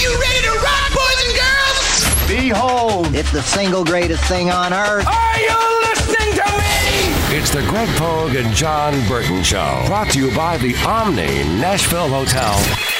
you ready to rock, boys and girls? Behold, it's the single greatest thing on earth. Are you listening to me? It's the Greg Pogue and Jon Burton Show. Brought to you by the Omni Nashville Hotel.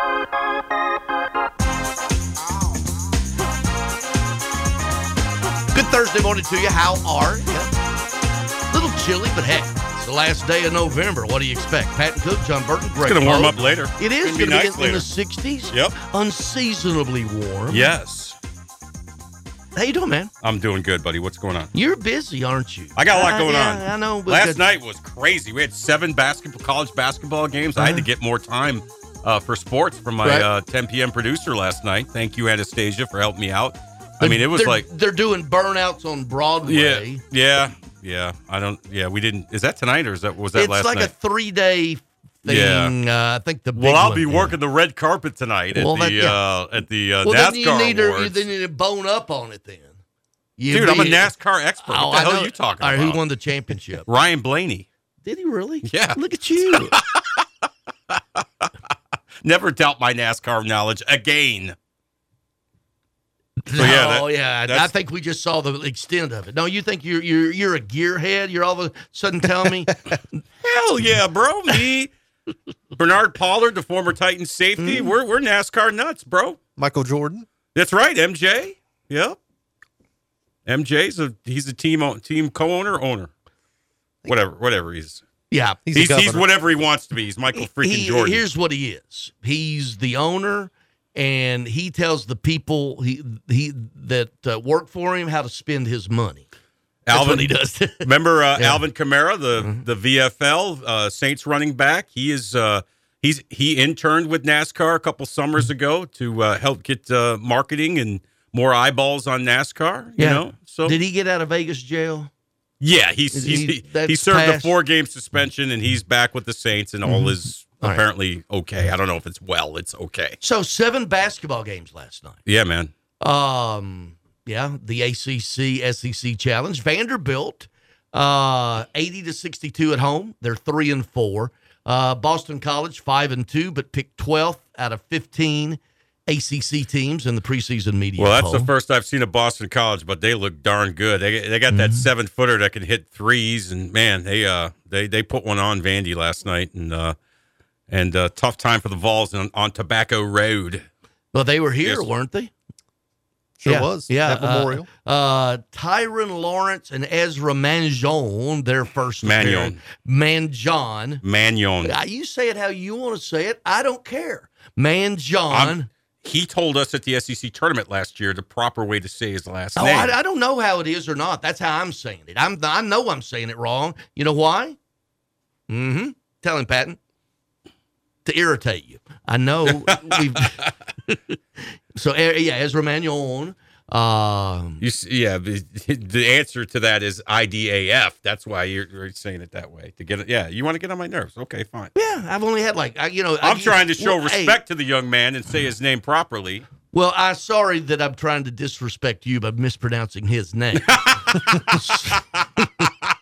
Thursday morning to you. How are you? Little chilly, but heck, it's the last day of November. What do you expect? Pat and Cook, Jon Burton, Greg. It's gonna warm up later. It is going gonna to be nice in, in the 60s. Yep. Unseasonably warm. Yes. How you doing, man? I'm doing good, buddy. What's going on? You're busy, aren't you? I got a lot Uh, going yeah, on. I know. Last night was crazy. We had seven basketball, college basketball games. I had to Uh-huh. get more time uh, for sports from my Right. uh, 10 p.m. producer last night. Thank you, Anastasia, for helping me out. I mean, it was they're- like, they're doing burnouts on Broadway. yeah, yeah, yeah. I don't, yeah. We didn't. Is that tonight or is that was that it's last It's like night? a three day thing. Uh, I think the well, I'll be working the red carpet tonight at Well, the yeah. uh, at the uh, Well, NASCAR then you need to awards. you, then you need to bone up on it then. You Dude, I'm a NASCAR expert. Oh, what the I hell know. are you talking All right, about? Who won the championship? Ryan Blaney. Did he really? Yeah. Look at you. Never doubt my NASCAR knowledge again. So, yeah, that- oh yeah, I think we just saw the extent of it. No, you think you're you're you're a gearhead? You're all of a sudden telling me Hell yeah, bro. Me, Bernard Pollard, the former Titan safety. Mm. We're we're NASCAR nuts, bro. Michael Jordan. That's right, MJ. Yep. MJ's a he's a team team co-owner owner. Whatever, whatever he's. yeah. He's, He's, he's, whatever he wants to be. He's Michael freaking He- Jordan. Here's what he is. He's the owner, and he tells the people he he that uh, work for him how to spend his money. That's Alvin, what he does. Remember uh, Yeah. Mm-hmm. Alvin Kamara, the the VFL uh, Saints running back. He is uh, he's he interned with NASCAR a couple summers Mm-hmm. ago to uh, help get uh, marketing and more eyeballs on NASCAR. You Yeah. know, so Did he get out of Vegas jail? yeah, he's, he's he- he, served a? Mm-hmm. four game suspension and he's back with the Saints and all is All right. apparently okay. I don't know if it's well. It's okay. So seven basketball games last night. Yeah, man. Um, yeah, the ACC SEC challenge. Vanderbilt, uh, eighty to sixty-two at home. They're three and four. Uh, Boston College five and two, but picked twelfth out of fifteen ACC teams in the preseason media. Well, that's poll. the first I've seen of Boston College, but they look darn good. They they got that Mm-hmm. seven footer that can hit threes, and man, they uh they they put one on Vandy last night, and uh and uh, tough time for the Vols on, on Tobacco Road. Well, they were here, Yes. weren't they? Sure yeah, was. Yeah, At Memorial. Uh, uh, Tyrin Lawrence and Ezra Manjon, their first Manjon. appearance. Manjon. Manion. Uh, You say it how you want to say it. I don't care. Manjon. I'm- He told us at the SEC tournament last year the proper way to say his last Oh, name. I, I don't know how it is or not. That's how I'm saying it. I'm I know I'm saying it wrong. You know why? Mm-hmm. Tell him, Patton. To irritate you. I know we've so yeah, Ezra Manuel. Um You yeah, the, answer to that is IDAF. That's why you're, you're saying it that way to get it. Yeah, you want to get on my nerves? Okay, fine. yeah, I've only had like I, you know I'm I, trying to show well, hey, respect to the young man and say his name properly. well, I'm sorry that I'm trying to disrespect you by mispronouncing his name.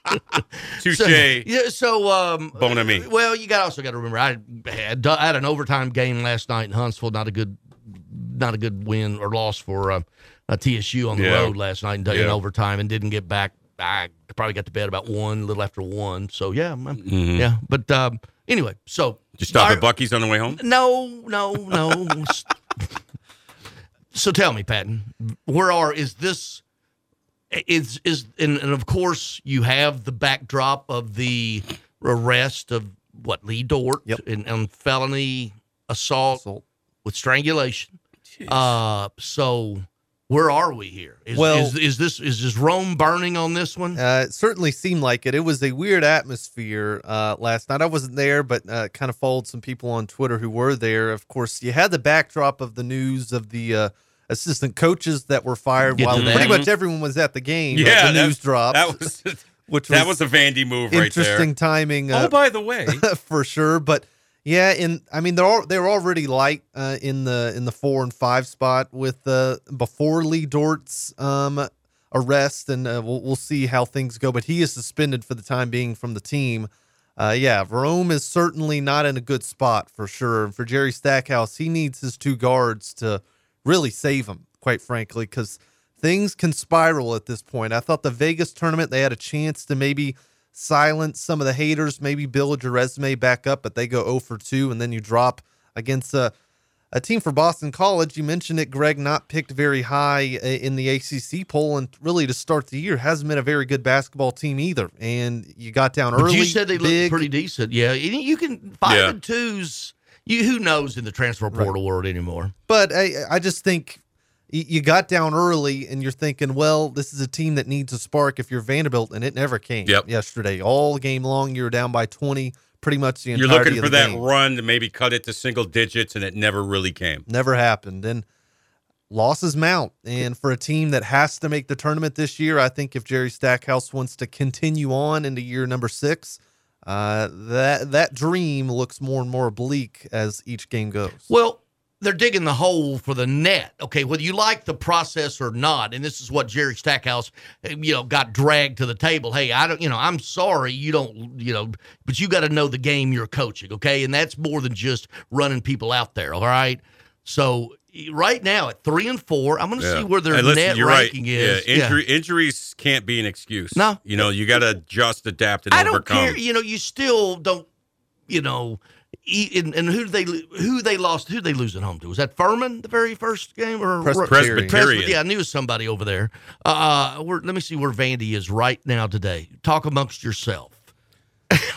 Touche. So, yeah, so um, Bon ami. Well, you got also got to remember I had, I had an overtime game last night in Huntsville. Not a good, not a good win or loss for uh, TSU on the Yeah. road last night in, in overtime and didn't get back. I probably got to bed about one, a little after one. So yeah, Mhm. yeah. But um, anyway, so Did you stop Are- at Buc-ee's on the way home? no, no, no. so tell me, Patton, where are is this? Is is and, and of course you have the backdrop of the arrest of what Lee Dort Yep. and, and felony assault, Assault. with strangulation. Uh, so where are we here? Is, Well- is, is this is this Rome burning on this one? Uh, it certainly seemed like it. It was a weird atmosphere uh, last night. I wasn't there, but uh, kind of followed some people on Twitter who were there. Of course, you had the backdrop of the news of the uh, assistant coaches that were fired Get while that. pretty much everyone was at the game. Yeah, the that- news dropped. That was which that was a Vandy move right there. interesting there. timing. Uh, oh, by the way, for sure. But yeah, in I mean they're all, they were already light uh, in the in the four and five spot with uh, before Lee Dort's um, arrest, and uh, we'll we'll see how things go. But he is suspended for the time being from the team. Uh, yeah, Rome is certainly not in a good spot for sure. And for Jerry Stackhouse, he needs his two guards to really save them, quite frankly, because things can spiral at this point. I thought the Vegas tournament they had a chance to maybe silence some of the haters, maybe build your resume back up, but they go 0 for 2, and then you drop against a, a team for Boston College. You mentioned it, Greg, not picked very high uh, in the ACC poll, and really to start the year hasn't been a very good basketball team either. And you got down But early. you said they big, looked pretty decent. Yeah, you you can five Yeah. and twos. You who knows in the transfer portal world anymore? But I, I just think you got down early and you're thinking, well, this is a team that needs a spark if you're Vanderbilt, and it never came Yep. yesterday. All game long, you were down by 20, pretty much the you're entirety looking of for the that game. run to maybe cut it to single digits, and it never really came. Never happened. And losses mount. And for a team that has to make the tournament this year, I think if Jerry Stackhouse wants to continue on into year number six, uh, that that dream looks more and more bleak as each game goes. Well, they're digging the hole for the net. Okay, whether you like the process or not, and this is what Jerry Stackhouse, eh, you know, got dragged to the table. Hey, I don't, you know, I'm sorry, you don't, you know, but you got to know the game you're coaching. Okay, and that's more than just running people out there. All right, so right now at three and four, I'm going to Yeah. see where their Hey, listen, net you're ranking right. is. Yeah, injury, injuries can't be an excuse. No. you know you got to just adapt, and I don't overcome. care. You know, you still don't. You know, and, and who they who they lost? Who they lose at home to? Was that Furman the very first game or Presbyterian. Presbyterian. Yeah, I knew it was somebody over there. Uh, where, let me see where Vandy is right now today. Talk amongst yourself.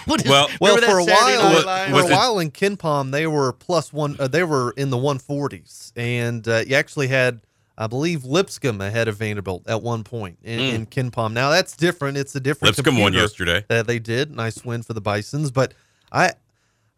what is, Well- Well, for a Saturday while, Night for was a it- while in KenPom, they were plus one. Uh, they were in the 140s, and uh, you actually had, I believe, Lipscomb ahead of Vanderbilt at one point in, in KenPom. Now that's different. It's a different. Lipscomb won yesterday. That they did. Nice win for the Bison's, but I,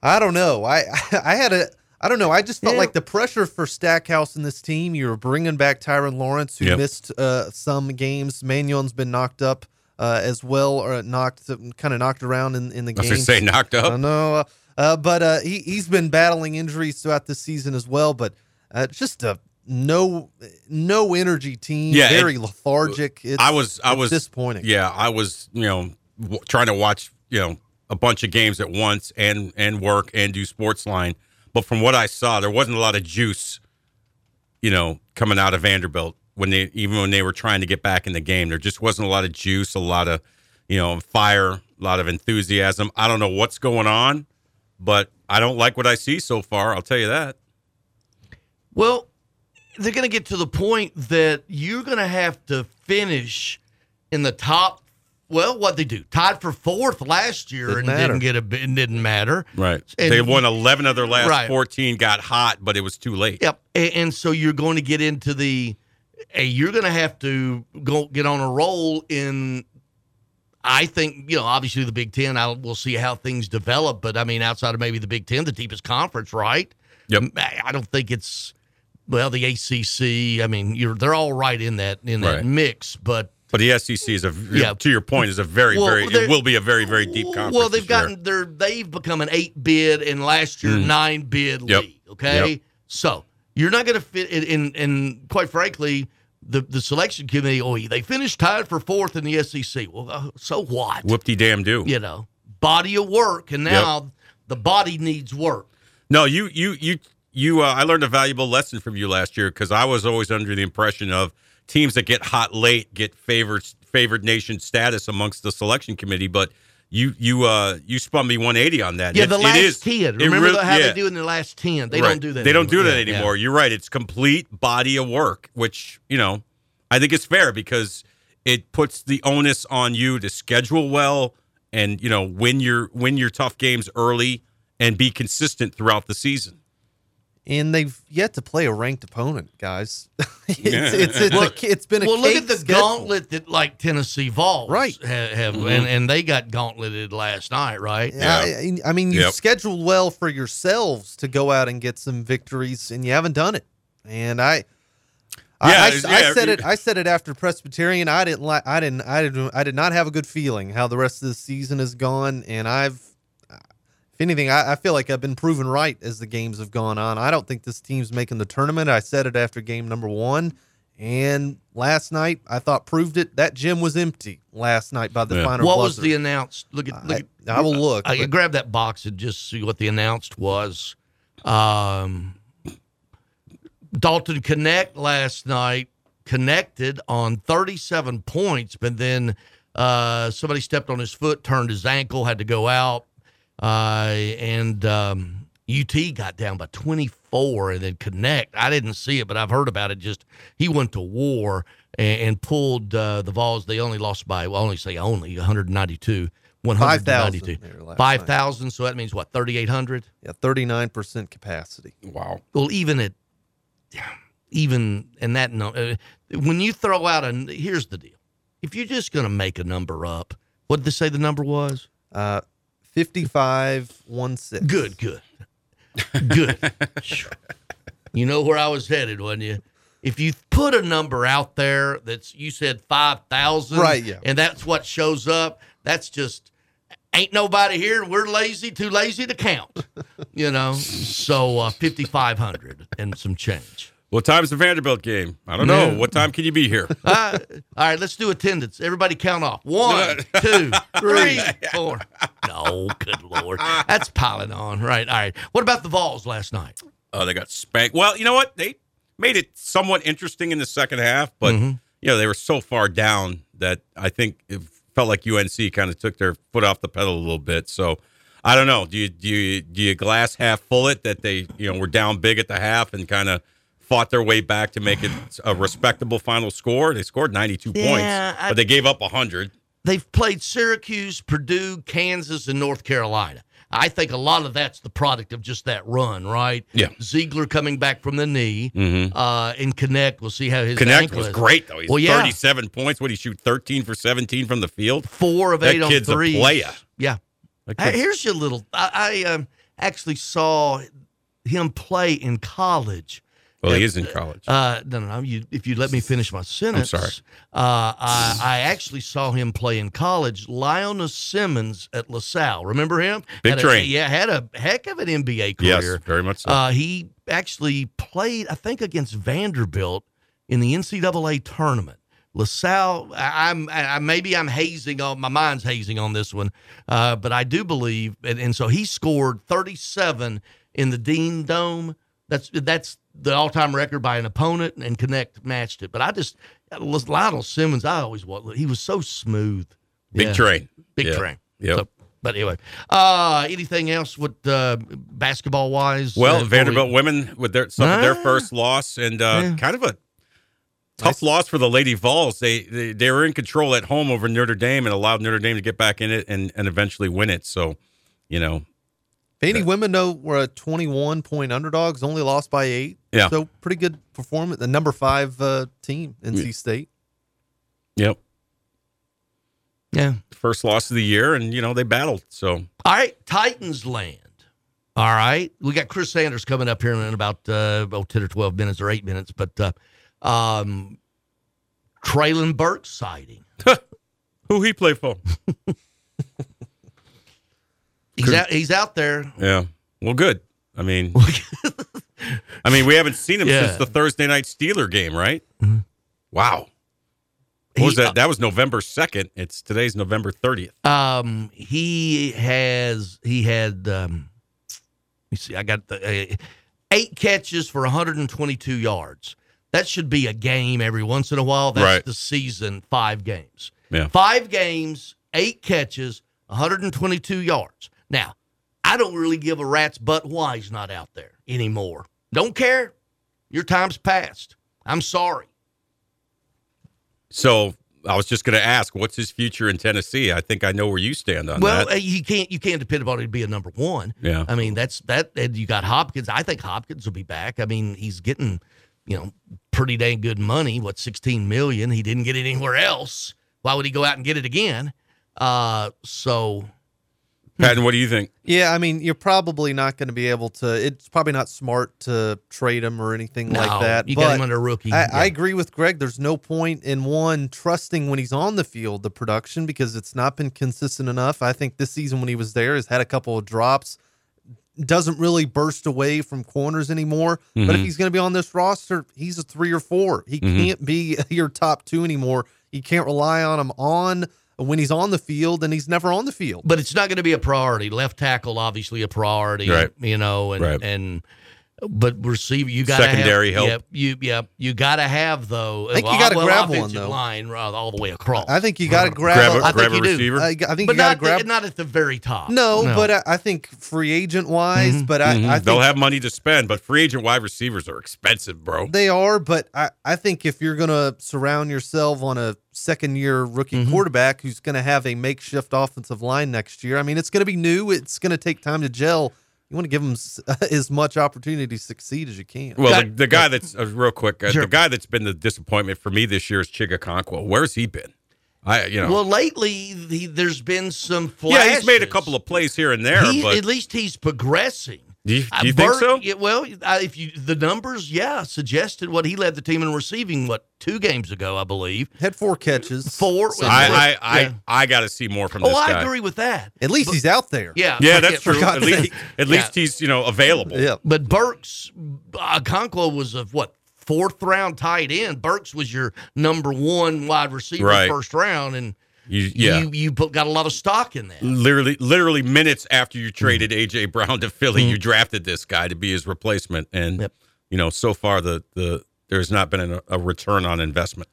I don't know. I, I had a. I don't know. I just felt Yeah. like the pressure for Stackhouse and this team. You were bringing back Tyrin Lawrence, who Yep. missed uh, some games. Magnon's been knocked up uh, as well, or knocked, kind of knocked around in, in the I was game. say knocked up. I know, uh, uh, but uh, he he's been battling injuries throughout the season as well. But uh, just a no no energy team, Yeah, it- very lethargic. It's, I was I was disappointing. Yeah, I was you know w- trying to watch you know a bunch of games at once and and work and do sports line, but from what I saw, there wasn't a lot of juice, you know, coming out of Vanderbilt when they even when they were trying to get back in the game. There just wasn't a lot of juice, a lot of you know fire, a lot of enthusiasm. I don't know what's going on, but I don't like what I see so far. I'll tell you that. Well, they're going to get to the point that you're going to have to finish in the top. Well, what they do tied for fourth last year Didn't and matter. didn't get a. bit- It didn't matter. Right. And- they won 11 of their last Right. 14, got hot, but it was too late. Yep. And, and so you're going to get into the. Hey, you're going to have to go get on a roll in. I think you know, obviously the Big Ten. I we'll see how things develop, but I mean, outside of maybe the Big Ten, the deepest conference, right? Yep. I don't think it's well the ACC. I mean, you're they're all right in that in that Right. mix, but But the SEC is a Yeah. to your point is a very Well, very it will be a very very deep conference. Well, they've gotten they're they've become an eight bid and last year nine bid Mm. Yep. league. Okay, Yep. so you're not going to fit in, in. And quite frankly, the the selection committee. Oh, they finished tied for fourth in the SEC. Well, uh, so what? whoop de damn do. You know, body of work, and now the body needs work. No, you you you you. Uh, I learned a valuable lesson from you last year because I was always under the impression of teams that get hot late get favored favored nation status amongst the selection committee, but. You you uh you spun me 180 on that. Yeah, It- the it last is- ten. Remember really- how yeah. they do in the last ten? They Right. don't do that. They don't do anymore. that Yeah, yeah. anymore. You're right. It's complete body of work, which you know I think is fair because it puts the onus on you to schedule well and you know win your win your tough games early and be consistent throughout the season. And they've yet to play a ranked opponent, guys. it's, Yeah. it's, it's, Well- a, it's been a well, look at the schedule. gauntlet that like Tennessee Vols Right. ha- have, Mm-hmm. and, and they got gauntleted last night, right? I, I mean, you Yep. scheduled well for yourselves to go out and get some victories, and you haven't done it. And I, I, Yeah, I- I yeah, said it. I said it after Presbyterian. I didn't like. I didn't. I didn't. I did not have a good feeling how the rest of the season has gone. And I've, if anything, I, I feel like I've been proven right as the games have gone on. I don't think this team's making the tournament. I said it after game number one, and last night I thought proved it. That gym was empty last night by the Yeah. final. What was the announced? Look at. Look I, at I will look. I but- grab that box and just see what the announced was. Um, Dalton Knecht last night connected on 37 points, but then uh, somebody stepped on his foot, turned his ankle, had to go out, uh, and um, UT got down by 24, and then Knecht. I didn't see it, but I've heard about it. Just he went to war and, and pulled uh, the Vols. They only lost by, well, I only say only 192. 192. 5,000 there 5,000. So that means what, 3,800? yeah, thirty nine percent capacity. Wow. Well, even at even in that no, uh, when you throw out a here's the deal. If you're just going to make a number up, what did they say the number was? Uh, fifty five one six. Good, good, good. you know where I was headed, wasn't you? If you put a number out there that's you said five thousand, Right, yeah. and that's what shows up, that's just ain't nobody here. We're lazy, too lazy to count. You know, so uh, fifty five hundred and some change. What time's the Vanderbilt game? I don't know. No. What time can you be here? Uh, all right, let's do attendance. Everybody count off. One, two, three, four. No, good lord. That's piling on. Right. All right. What about the Vols last night? Oh, they got spanked. Well, you know what? They made it somewhat interesting in the second half, but Mm-hmm. you know they were so far down that I think it felt like UNC kind of took their foot off the pedal a little bit. So I don't know. Do you do you do you glass half full it that they you know were down big at the half and kind of fought their way back to make it a respectable final score? They scored 92 Yeah, points, I- but they gave up 100. They've played Syracuse, Purdue, Kansas, and North Carolina. I think a lot of that's the product of just that run, right? Yeah. Ziegler coming back from the knee, uh, and Knecht. We'll see how his Knecht was great though. He's Well, yeah. 37 points. What did he shoot? 13 for 17 from the field. Four of That eight kid's a on three. player. Yeah. Here's your little. I, I um, actually saw him play in college. Well, he is in college. Uh, no, no, no. You, if you let me finish my sentence, sorry. Uh, I, I actually saw him play in college. Lionel Simmons at LaSalle. Remember him? Big Had a- train. yeah, had a heck of an NBA career. yes, very much so. Uh, he actually played, I think, against Vanderbilt in the NCAA tournament. LaSalle, I, I'm, I, maybe I'm hazing on my mind's hazing on this one, uh, but I do believe, and, and so he scored 37 in the Dean Dome. That's that's the all-time record by an opponent, and Knecht matched it. But I just Lionel Simmons, I always was he was so smooth, Big Yeah. train. big Yeah. train. Yeah. So, but anyway, uh, anything else with uh, basketball wise? well, Vanderbilt women with their some of their first loss and uh, Yeah. kind of a tough loss for the Lady Vols. They, they they were in control at home over Notre Dame and allowed Notre Dame to get back in it and, and eventually win it. So, you know, Vandy women though were a 21 point underdogs, only lost by eight. Yeah. So pretty good performance. The number five uh, team, NC State. yep, yeah. first loss of the year, and you know they battled. So All right, Titans land. All right, we got Chris Sanders coming up here in about uh, oh, 10 or 12 minutes or eight minutes, but uh, um, Treylon Burks sighting. who he play for? He's out, he's out there. Yeah, well, good. I mean, I mean, we haven't seen him Yeah. since the Thursday night Steeler game, right? Wow. What was He- that? That was November second. It's today's November thirtieth. Um, he has he had um, let me see, I got the uh, eight catches for 122 yards. That should be a game every once in a while. That's Right. the season, five games. Yeah. Five games, eight catches, 122 yards. Now, I don't really give a rat's butt why he's not out there anymore. Don't care. Your time's passed. I'm sorry. So I was just going to ask, what's his future in Tennessee? I think I know where you stand on Well, that. uh, you can't you can't depend upon him to be a number one. Yeah. I mean that's that. And you got Hopkins. I think Hopkins will be back. I mean he's getting, you know, pretty dang good money. What sixteen million? He didn't get it anywhere else. Why would he go out and get it again? Uh, so Patton, what do you think? Yeah, I mean, you're probably not going to be able to. It's probably not smart to trade him or anything No, like that. you got him but under rookie. I, Yeah. I agree with Greg. There's no point in one trusting when he's on the field the production because it's not been consistent enough. I think this season when he was there, has had a couple of drops. Doesn't really burst away from corners anymore. But if Mm-hmm. he's going to be on this roster, he's a three or four. He can't be your top two anymore. You can't rely on him on when he's on the field, and he's never on the field. but it's not going to be a priority. Left tackle, obviously a priority, Right. You know, and Right. and but receiver, you got Secondary have, help. Yeah, you yeah, you got to have though. I think you gotta well, grab one, though. line uh, all the way across. I think you got to grab. Grab a- a, I think a receiver? I, I think but you got to not grab. not at the very top. No, but I, I think free agent wise, but I, I Mhm. think They'll have money to spend, but free agent wide receivers are expensive, bro. they are. But I, I think if you're going to surround yourself on a second year rookie Mm-hmm. quarterback who's going to have a makeshift offensive line next year, I mean, it's going to be new. It's going to take time to gel. You want to give him as much opportunity to succeed as you can. Well, the, the guy that's uh, real quick, uh, Sure. the guy that's been the disappointment for me this year is Chig Okonkwo. Where's he been? I, you know, Well, lately he, there's been some flashes. yeah, he's made a couple of plays here and there, He- but at least he's progressing. Do you, do you think Burt- so? yeah, well, uh, if you the numbers, yeah, suggested what he led the team in receiving. What two games ago, I believe. Had four catches. Four. So- I, I, Yeah. I, I got to see more from Oh, this I agree with that. at least he's out there. Yeah, Yeah, that's true. At least, sake. at Yeah. he's you know available. Yeah. But Burks, uh, Okonkwo was a what fourth round tight end. Burks was your number one wide receiver Right. first round, and You, yeah. you you got a lot of stock in that. literally literally minutes after you traded Mm. AJ Brown to Philly, you drafted this guy to be his replacement, and Yep. you know so far the the there's not been a, a return on investment.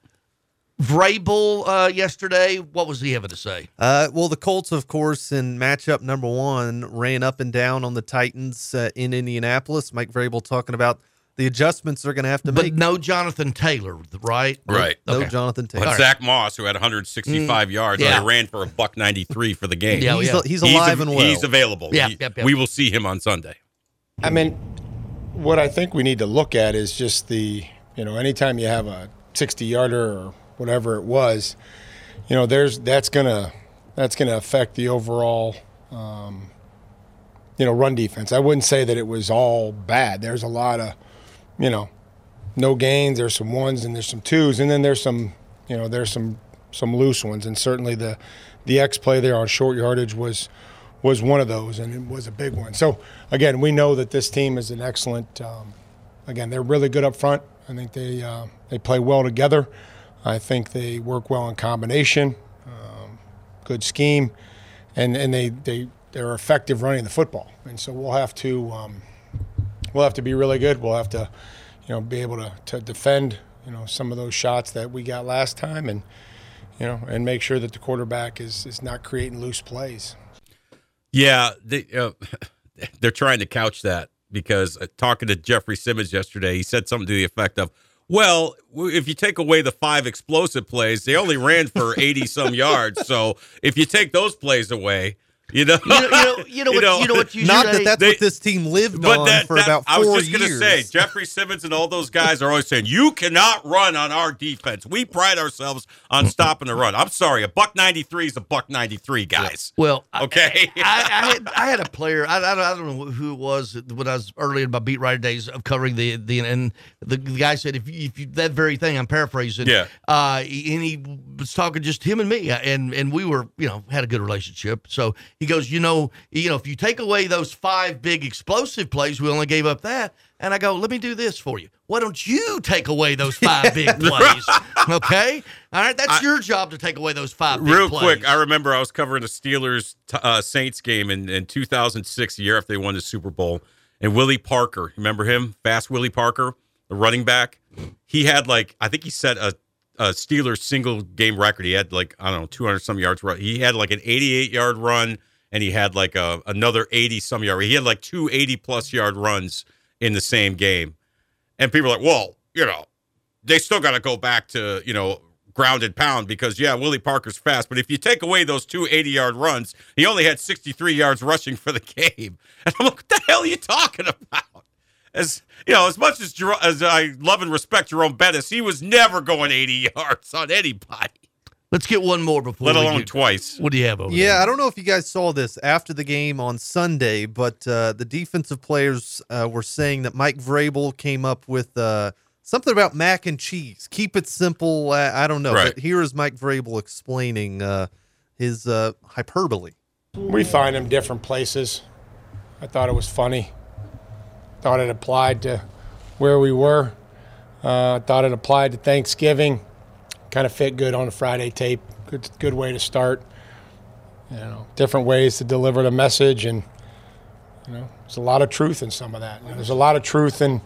Vrabel uh, yesterday, what was he having to say? Uh, well, the Colts, of course, in matchup number one, ran up and down on the Titans uh, in Indianapolis. Mike Vrabel talking about the adjustments they're going to have to make But make. no Jonathan Taylor, right? Right. no Okay. Jonathan But Taylor. Zach Moss, who had 165 yards, Mm. yeah. only ran for a buck 93 for the game. Yeah, he's, yeah. he's alive av- and well. He's available. Yeah, He- yep, yep. We will see him on Sunday. I mean, what I think we need to look at is just the, you know, anytime you have a 60 yarder or whatever it was, you know, there's that's gonna that's gonna affect the overall, um, you know, run defense. I wouldn't say that it was all bad. There's a lot of, you know, no gains. There's some ones and there's some twos, and then there's some, you know, there's some some loose ones, and certainly the the X play there on short yardage was was one of those, and it was a big one. So again, we know that this team is an excellent. Um, again, they're really good up front. I think they uh, they play well together. I think they work well in combination. Um, good scheme, and and they they they're effective running the football. And so we'll have to um, we'll have to be really good. We'll have to you know be able to to defend you know some of those shots that we got last time, and you know and make sure that the quarterback is is not creating loose plays. Yeah, they, uh, they're trying to couch that because uh, talking to Jeffrey Simmons yesterday, he said something to the effect of, "Well, if you take away the five explosive plays, they only ran for eighty some yards. So if you take those plays away, you know, You know, you know, you know, what, you know what you Not that that's They- what this team lived But on that, for that- about four years. I was just gonna say, Jeffrey Simmons and all those guys are always saying, "You cannot run on our defense. We pride ourselves on stopping the run." I'm sorry, a buck ninety three is a buck ninety three, guys. Well, Okay. I, I, had I had a player. I, I, don't- I don't know who it was when I was early in my beat writer days of covering the the and the, the guy said if you, if you that very thing I'm paraphrasing. Yeah. Uh, and he was talking just him and me, and and we were you know had a good relationship. So he goes, you know, you know, if you take away those five big explosive plays, we only gave up that. And I go, let me do this for you. Why don't you take away those five big plays? Okay, all right, that's your job to take away those five. Big Real plays. quick, I remember I was covering the Steelers uh, Saints game in, in 2006, the year after they won the Super Bowl, and Willie Parker, remember him? Fast Willie Parker, the running back. He had like I think he set a, a Steelers single game record. He had like I don't know 200 some yards. run. He had like an 88 yard run, and he had like a another 80 some yard. He had like two 80 plus yard runs in the same game, and people are like, well, you know, they still got to go back to you know grounded pound because yeah willie parker's fast but if you take away those two 80 yard runs he only had 63 yards rushing for the game. And i'm like what the hell are you talking about? As you know as much as as i love and respect jerome bettis he was never going 80 yards on anybody Let's get one more before. let we alone get- twice. What do you have over Yeah, there? I don't know if you guys saw this after the game on Sunday, but uh, the defensive players uh, were saying that Mike Vrabel came up with uh, something about mac and cheese. Keep it simple. Uh, I don't know, Right. but here is Mike Vrabel explaining uh, his uh, hyperbole. We find them different places. I thought it was funny. Thought it applied to where we were. Uh, thought it applied to Thanksgiving. Kind of fit good on a Friday tape. Good, good way to start. You know, different ways to deliver the message, and you know, there's a lot of truth in some of that. There's a lot of truth in,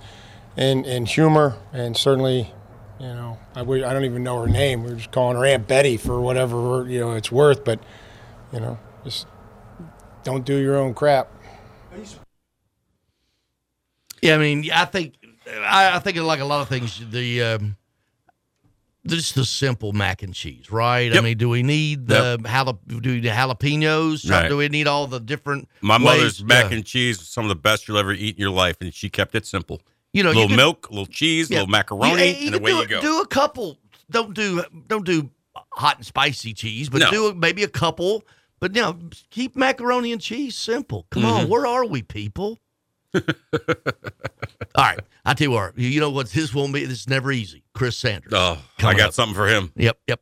in, in humor, and certainly, you know, I, we, I don't even know her name. We're just calling her Aunt Betty for whatever you know it's worth, but you know, just don't do your own crap. Yeah, I mean, I think I, I think like a lot of things, the um, just the simple mac and cheese, right? I mean, do we need the jala, do we need jalapenos? Right. Do we need all the different? My mother's to- mac and cheese was some of the best you'll ever eat in your life, and she kept it simple. You know, a little milk, a little cheese, a Yeah. little macaroni, You- and away do, you go. Do a couple. Don't do don't do hot and spicy cheese, but No. do maybe a couple. But you know, keep macaroni and cheese simple. Come Mm-hmm. on, where are we, people? All right, I tell you what. You know what? This won't be. This is never easy. Chris Sanders. oh, I got up. something for him. Yep, yep.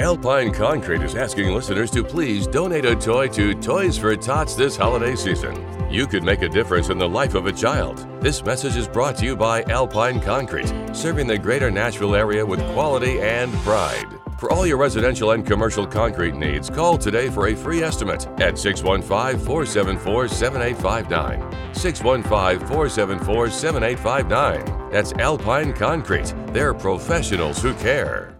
Alpine Concrete is asking listeners to please donate a toy to Toys for Tots this holiday season. You could make a difference in the life of a child. This message is brought to you by Alpine Concrete, serving the greater Nashville area with quality and pride. For all your residential and commercial concrete needs, call today for a free estimate at 615 474 7859. 615 474 7859. That's Alpine Concrete. They're professionals who care.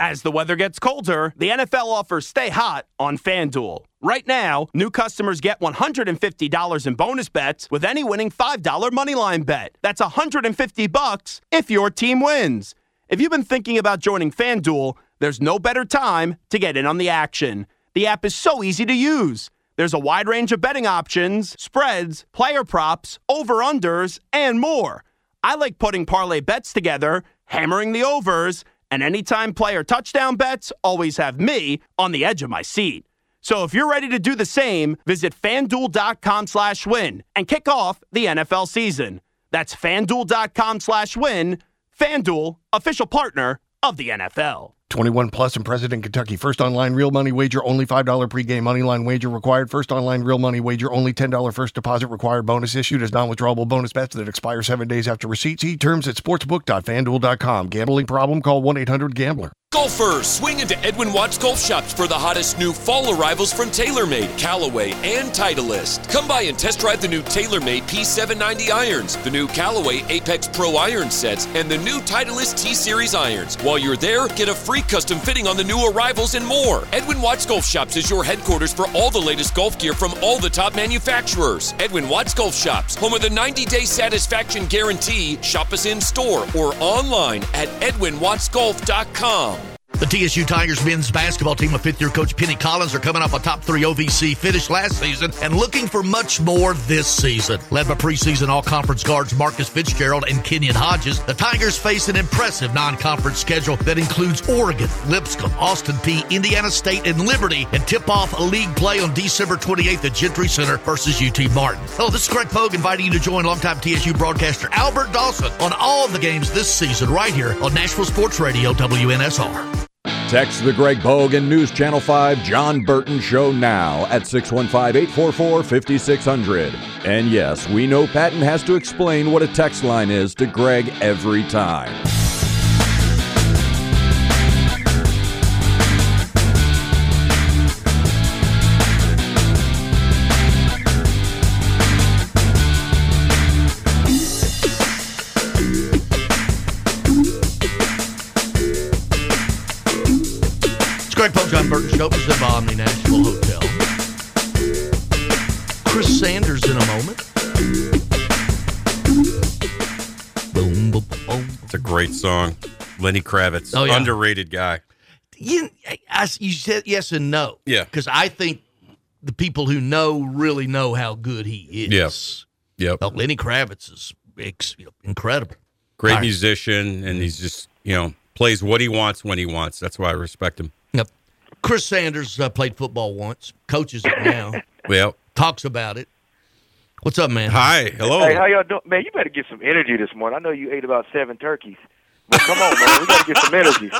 As the weather gets colder, the NFL offers Stay Hot on FanDuel. Right now, new customers get $150 in bonus bets with any winning $5 moneyline bet. That's 150 bucks if your team wins. If you've been thinking about joining FanDuel, there's no better time to get in on the action. The app is so easy to use. There's a wide range of betting options, spreads, player props, over-unders, and more. I like putting parlay bets together, hammering the overs, and anytime player touchdown bets always have me on the edge of my seat. So if you're ready to do the same, visit fanduel.com slash win and kick off the NFL season. That's fanduel.com slash win. Fanduel, official partner of the NFL. 21 plus and present in Kentucky. First online real money wager, only $5 pregame money line wager required. First online real money wager, only $10 first deposit required. Bonus issued as non withdrawable bonus bets that expire seven days after receipt. See terms at sportsbook.fanduel.com. Gambling problem? Call 1 800 Gambler. Golfers, swing into Edwin Watts Golf Shops for the hottest new fall arrivals from TaylorMade, Callaway, and Titleist. Come by and test drive the new TaylorMade P790 irons, the new Callaway Apex Pro iron sets, and the new Titleist T Series irons. While you're there, get a free custom fitting on the new arrivals and more. Edwin Watts Golf Shops is your headquarters for all the latest golf gear from all the top manufacturers. Edwin Watts Golf Shops, home of the 90 day satisfaction guarantee. Shop us in store or online at edwinwattsgolf.com. The TSU Tigers men's basketball team of fifth year coach Penny Collins are coming off a top three OVC finish last season and looking for much more this season. Led by preseason all conference guards Marcus Fitzgerald and Kenyon Hodges, the Tigers face an impressive non conference schedule that includes Oregon, Lipscomb, Austin Peay, Indiana State, and Liberty, and tip off a league play on December 28th at Gentry Center versus UT Martin. Hello, this is Greg Pogue inviting you to join longtime TSU broadcaster Albert Dawson on all of the games this season right here on Nashville Sports Radio WNSR. Text the Greg Bogan News Channel 5 Jon Burton Show now at 615 844 5600. And yes, we know Patton has to explain what a text line is to Greg every time. Greg Pogue, Jon Burton presented by Omni Nashville Hotel. Chris Sanders in a moment. Boom, boom, boom. It's a great song. Lenny Kravitz, Oh, yeah. underrated guy. You, I, you said yes and no. Yeah. Because I think the people who know really know how good he is. Yes. Yep. Well, oh, Lenny Kravitz is ex- incredible. Great right. musician, and he's just you know plays what he wants when he wants. That's why I respect him. Yep. Chris Sanders uh, played football once, coaches it now, Well, talks about it. What's up, man? hi, hello. Hey, how y'all doing? Man, you better get some energy this morning. I know you ate about seven turkeys. But come on, man. We got to get some energy.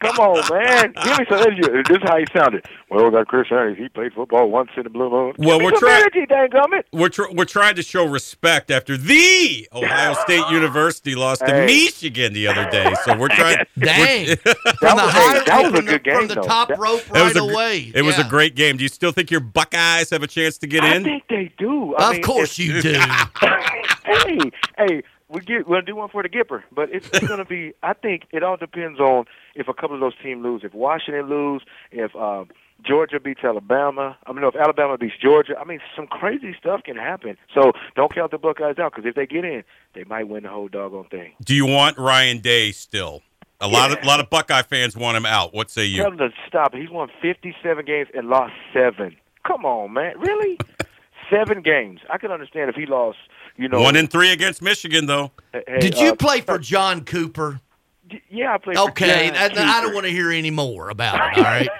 Come on, man. Give me some energy. This is how he sounded. Well, we got Chris Harris. He played football once in the Blue Moon. Well, Give we're trying- energy, dang We're tr- we're trying to show respect after the Ohio State University lost to Hey. Michigan the other day. So we're trying. Dang. we're- From the, was- high, hey, that was a from the, good game, from the though. top That- rope It right was a, gr- away. It was a great game. Do you still think your Buckeyes have a chance to get I in? I think they do. I Of mean, course you do. hey, hey, we get we'll do one for the Gipper, but it's, it's going to be. I think it all depends on if a couple of those teams lose. If Washington lose, if um, Georgia beats Alabama. I mean, if Alabama beats Georgia. I mean, some crazy stuff can happen. So don't count the Buckeyes out because if they get in, they might win the whole doggone thing. Do you want Ryan Day still? A lot of Yeah. lot of Buckeye fans want him out. What say Tell you? them to stop. He's won 57 games and lost seven. Come on, man. Really? seven games. I can understand if he lost. You know, One in three against Michigan, though. hey, Did you uh, play for John Cooper? Yeah, I played. for Okay, John I, I don't want to hear any more about it. All right.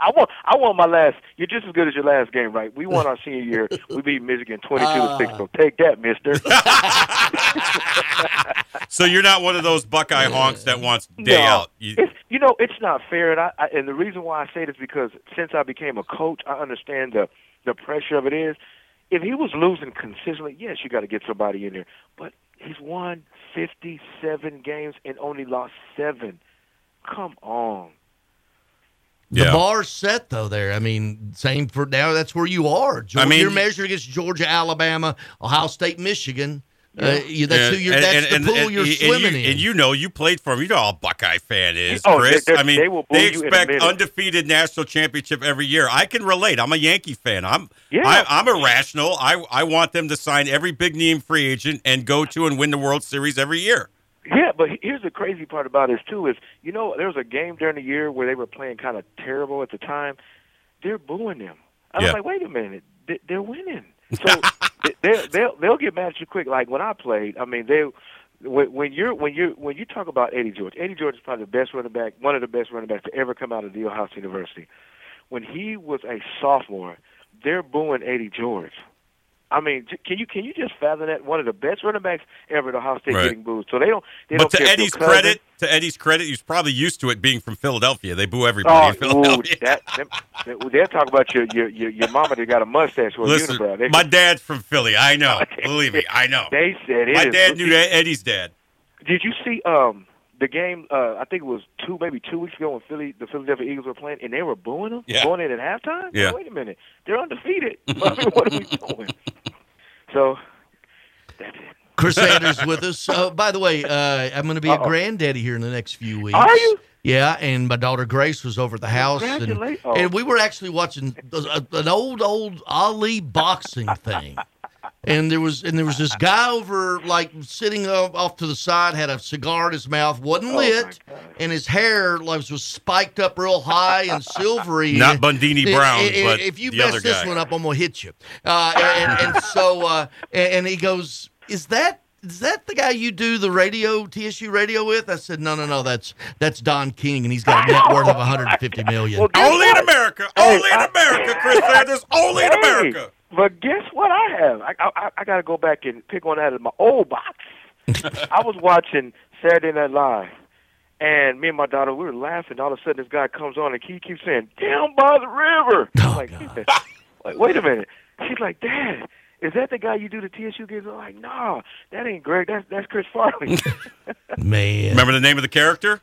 I want I want my last. You're just as good as your last game, right? We won our senior year. We beat Michigan 22 to six. So take that, Mister. So you're not one of those Buckeye honks that wants Day no, out. You, it's, you know it's not fair, and I, I and the reason why I say this because since I became a coach, I understand the the pressure of it is. If he was losing consistently, yes, you got to get somebody in there. But he's won 57 games and only lost seven. Come on. The Yeah. bar's set though. There, I mean, same for now. That's where you are. Georgia, I mean- you're measured against Georgia, Alabama, Ohio State, Michigan. Uh, you, that's And- who you're. and- That's and- the pool and- you're and swimming you, in. And you know, you played for him. You know how a Buckeye fan is, Oh, Chris. they- they- I mean, they will they you in a expect undefeated national championship every year. I can relate. I'm a Yankee fan. I'm Yeah. I, I'm irrational. I I want them to sign every big name free agent and go to and win the World Series every year. Yeah, but here's the crazy part about this too is you know there was a game during the year where they were playing kind of terrible at the time. They're booing them. I was Yeah. like, wait a minute, they're winning. So they they'll they'll get mad at you quick. Like when I played, I mean they. When when you're when you when you talk about Eddie George, Eddie George is probably the best running back, one of the best running backs to ever come out of the Ohio State University. When he was a sophomore, they're booing Eddie George. I mean, can you can you just fathom that one of the best running backs ever at Ohio State Right. getting booed? So they don't. They But don't to Eddie's credit, to Eddie's credit, he's probably used to it being from Philadelphia. They boo everybody in Oh, ooh, Philadelphia. that, that, they'll talk about your your your, your mama that got a mustache or a Listen, unibrow. They, my dad's from Philly. I know. Believe me, I know. they said it My is- dad knew Eddie's dad. Did you see um the game? Uh, I think it was two, maybe two weeks ago when Philly, the Philadelphia Eagles were playing, and they were booing them, Yeah. going in at halftime. Yeah. Wait a minute, they're undefeated. I mean, what are we doing? So that's it. Chris Sanders with us. Uh, by the way, uh, I'm going to be a Uh-oh. granddaddy here in the next few weeks. Are you? Yeah, and my daughter Grace was over at the house, and, Oh. and we were actually watching a, an old, old Ali boxing thing. And there was and there was this guy over like sitting off, off to the side, had a cigar in his mouth, wasn't Oh, lit, God. and his hair like was spiked up real high and silvery. Not Bundini And- Brown, and- and but if you the mess other this guy. one up, I'm gonna hit you. Uh, and, and so uh, and, and he goes, "Is that is that the guy you do the radio TSU radio with? I said, no, no, no. That's that's Don King, and he's got a net worth of 150 million. Well, guess Only in? America. Hey, Only in America, Chris Sanders. Only in America. But guess what I have? I I, I got to go back and pick one out of my old box. I was watching Saturday Night Live, And me and my daughter, we were laughing. All of a sudden, this guy comes on and he keeps saying, "Down by the river." I'm like, like, wait a minute. She's like, Dad, is that the guy you do the TSU games? I'm like, Nah, that ain't Greg. That's that's Chris Farley. Man. Remember the name of the character?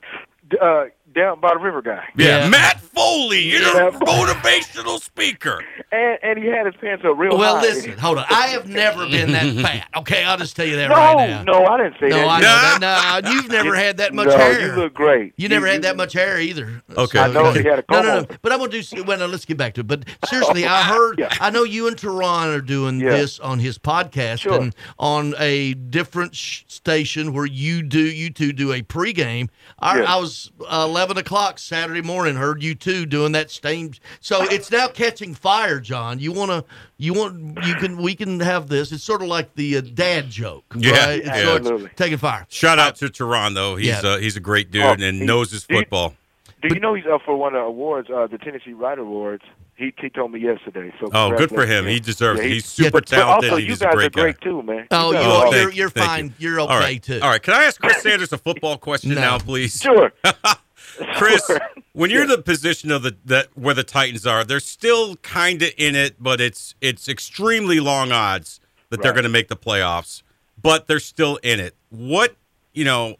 uh, down by the river guy. Yeah, Matt Foley, you're Yeah. a motivational speaker. And and he had his pants up real Well, high. listen, hold on. I have never been that fat. Okay, I'll just tell you that no, right now. no, I didn't say No, that. I know that. No, you've never had that much no, hair. You look great. You never You- had that much hair either. Okay. I know he had a No, comb no, no. on. But I'm gonna do. Well, no, let's get back to it. But seriously, I heard. I know you and Teron are doing Yeah. this on his podcast Sure. and on a different sh- station where you do. You two do a pregame. I, Yeah. I was uh, 11 o'clock Saturday morning. Heard you two doing that same. So it's now catching fire, Jon. You wanna. You want. You can. We can have this. It's sort of like the uh, dad joke. Yeah, right? yeah. So it's Absolutely. taking fire. Shout out to Tehran though. He's Yeah. uh, he's a great dude Oh, and he- knows his football. Do you know he's up for one of the awards, uh, the Tennessee Writer Awards? He he told me yesterday. So Oh, good for him. He deserves it. He's super but- but talented. Also, He's you a guys great are great guy. too, man. Oh, guys you are are. You're, you're fine. you. You're okay right. too. All right. Can I ask Chris Sanders a football question No. now, please? Sure. Chris, when you're in the position of the that where the Titans are, they're still kind of in it, but it's it's extremely long odds that they're going to make the playoffs. But they're still in it. What you know,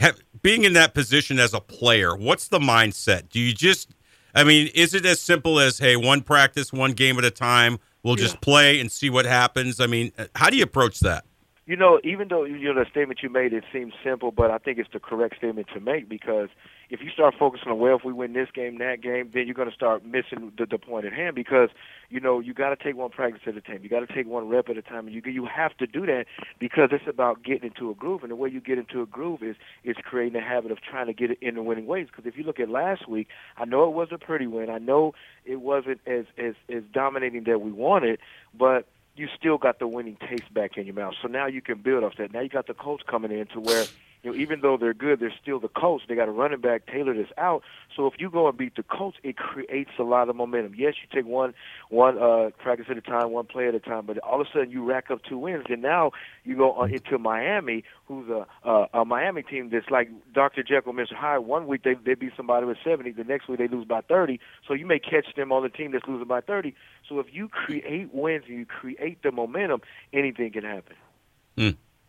have, being in that position as a player, what's the mindset? Do you just, I mean, is it as simple as hey, one practice, one game at a time? We'll just play and see what happens. I mean, uh, how do you approach that? You know, even though you know the statement you made, it seems simple, but I think it's the correct statement to make because if you start focusing on well, if we win this game, that game, then you're going to start missing the, the point at hand because you know you got to take one practice at a time, you got to take one rep at a time, and you you have to do that because it's about getting into a groove, and the way you get into a groove is is creating a habit of trying to get it in the winning ways. Because if you look at last week, I know it was a pretty win, I know it wasn't as as as dominating that we wanted, but you still got the winning taste back in your mouth. So now you can build off that. Now you got the Colts coming in to where, you know, even though they're good, they're still the Colts. They got a running back Taylor that's out. So if you go and beat the Colts, it creates a lot of momentum. Yes, you take one one uh, practice at a time, one play at a time, but all of a sudden you rack up two wins, and now you go on into Miami, who's a a, a Miami team that's like Dr. Jekyll, Mr. Hyde. One week they they beat somebody with 70, the next week they lose by 30. So you may catch them on the team that's losing by 30. So if you create wins and you create the momentum, anything can happen.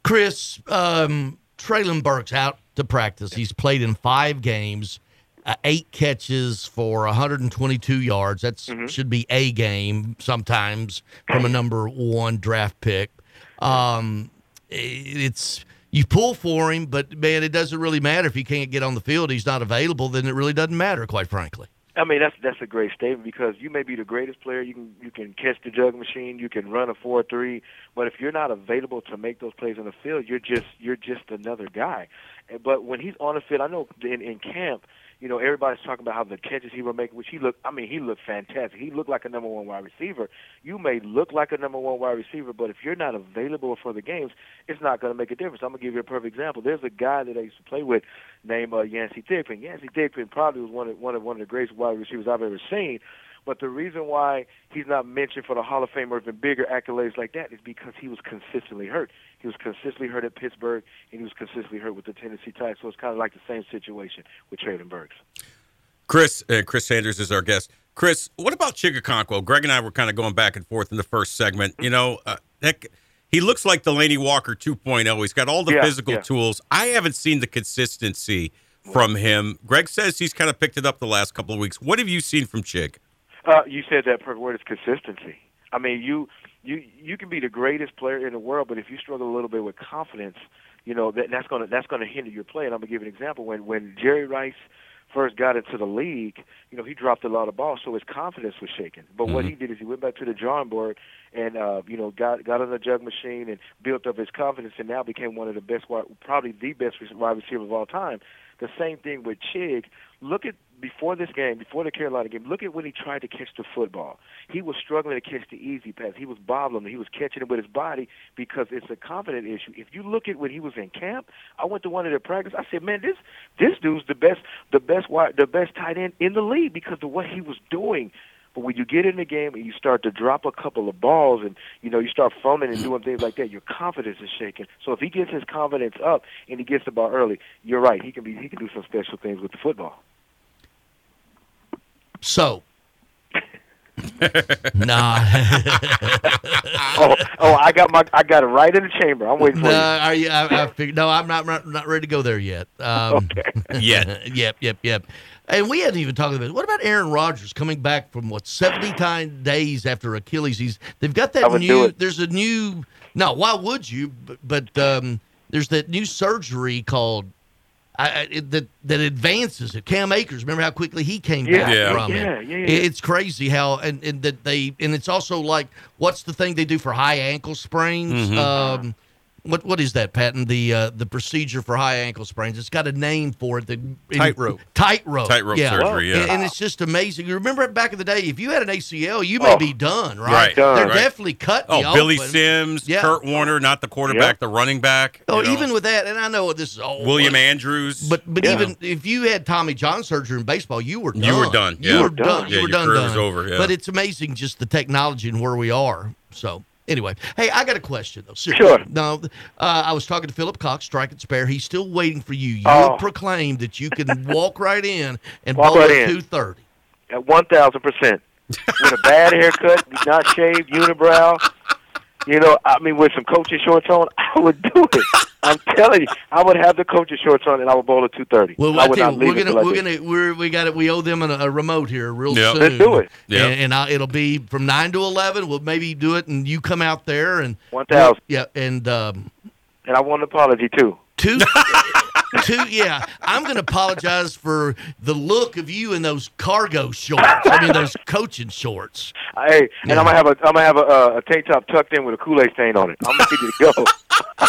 Chris, um, Treylon Burks out to practice. He's played in five games, uh, eight catches for 122 yards. That Mm-hmm. should be a game sometimes from a number one draft pick. Um, it's you pull for him, but man, it doesn't really matter if he can't get on the field. He's not available. Then it really doesn't matter, quite frankly. I mean that's that's a great statement because you may be the greatest player. You can you can catch the jug machine. You can run a four three. But if you're not available to make those plays on the field, you're just you're just another guy. But when he's on the field, I know in in camp, you know everybody's talking about how the catches he was making, which he looked. I mean he looked fantastic. He looked like a number one wide receiver. You may look like a number one wide receiver, but if you're not available for the games, it's not going to make a difference. I'm gonna give you a perfect example. There's a guy that I used to play with named uh, Yancey Thigpen. Yancey Thigpen probably was one of one of one of the greatest wide receivers I've ever seen. But the reason why he's not mentioned for the Hall of Fame or even bigger accolades like that is because he was consistently hurt. He was consistently hurt at Pittsburgh, and he was consistently hurt with the Tennessee Titans. So it's kind of like the same situation with Treylon Burks. Chris uh, Chris Sanders is our guest. Chris, what about Chig Okonkwo? Greg and I were kind of going back and forth in the first segment. You know, uh, heck, he looks like Delanie Walker 2.0. He's got all the Yeah, physical yeah. tools. I haven't seen the consistency from him. Greg says he's kind of picked it up the last couple of weeks. What have you seen from Chig? Uh, you said that perfect word is consistency. I mean, you you you can be the greatest player in the world, but if you struggle a little bit with confidence, you know that that's gonna that's gonna hinder your play. And I'm gonna give you an example. When when Jerry Rice first got into the league, you know he dropped a lot of balls, so his confidence was shaken. But what he did is he went back to the drawing board and uh, you know got got on the jug machine and built up his confidence, and now became one of the best, probably the best wide receiver of all time. The same thing with Chig. Look at before this game, before the Carolina game. Look at when he tried to catch the football. He was struggling to catch the easy pass. He was bobbling. He was catching it with his body because it's a confident issue. If you look at when he was in camp, I went to one of their practice. I said, "Man, this this dude's the best, the best wide, the best tight end in the league because of what he was doing." But when you get in the game and you start to drop a couple of balls and you know you start fumbling and doing things like that, your confidence is shaken. So if he gets his confidence up and he gets the ball early, you're right. He can be he can do some special things with the football. So, nah. oh, oh, I got my I got it right in the chamber. I'm waiting for No, you. are you? I, I figured, no, I'm not, not not ready to go there yet. Um, Yet. yep, yep, yep. And we haven't even talked about it. What about Aaron Rodgers coming back from what 70 time days after Achilles? He's they've got I that would do new. it. There's a new. No, why would you? But, but um, there's that new surgery called. I, I- it, that that advances it. Cam Akers, remember how quickly he came Yeah, back Yeah. from yeah, it? yeah, yeah. It's crazy how and, and that they and it's also like what's the thing they do for high ankle sprains? Mhm. Um, what what is that, Patton? The uh, the procedure for high ankle sprains. It's got a name for it. The Tightrope. Tightrope. Tightrope surgery, yeah. And, and it's just amazing. You remember back in the day, if you had an ACL, you may Oh. be done, right? Right, Done. They're right. definitely cutting you Oh, Billy open. Sims, Yeah. Curt Warner, not the quarterback, the running back. Oh, you know. even with that, and I know this is old. William but, Andrews. But but Yeah. even if you had Tommy John surgery in baseball, you were done. You were done, You were done. Yeah, You were your done. career done. was over, yeah. But it's amazing just the technology and where we are. So anyway, hey, I got a question though. Seriously. Sure. No, uh, I was talking to Philip Cox, strike and spare. He's still waiting for you. You Oh. proclaimed that you can walk right in and Walk bowl right at two thirty. At one thousand percent. With a bad haircut, not shaved, unibrow. You know, I mean, with some coaching shorts on, I would do it. I'm telling you, I would have the coaching shorts on, and I would bowl at two thirty. Well, I I would not leave we're gonna till we're gonna we're, we got it. We owe them a, a remote here real Yeah. soon. Let's do it. Yeah. And, and I, it'll be from nine to eleven. We'll maybe do it, and you come out there and 1,000. Yeah, and um, And I want an apology too. two, two. Yeah, I'm gonna apologize for the look of you in those cargo shorts. I mean those coaching shorts. Hey, and Yeah. I'm gonna have a I'm gonna have a, uh, a tank top tucked in with a Kool Aid stain on it. I'm ready to go.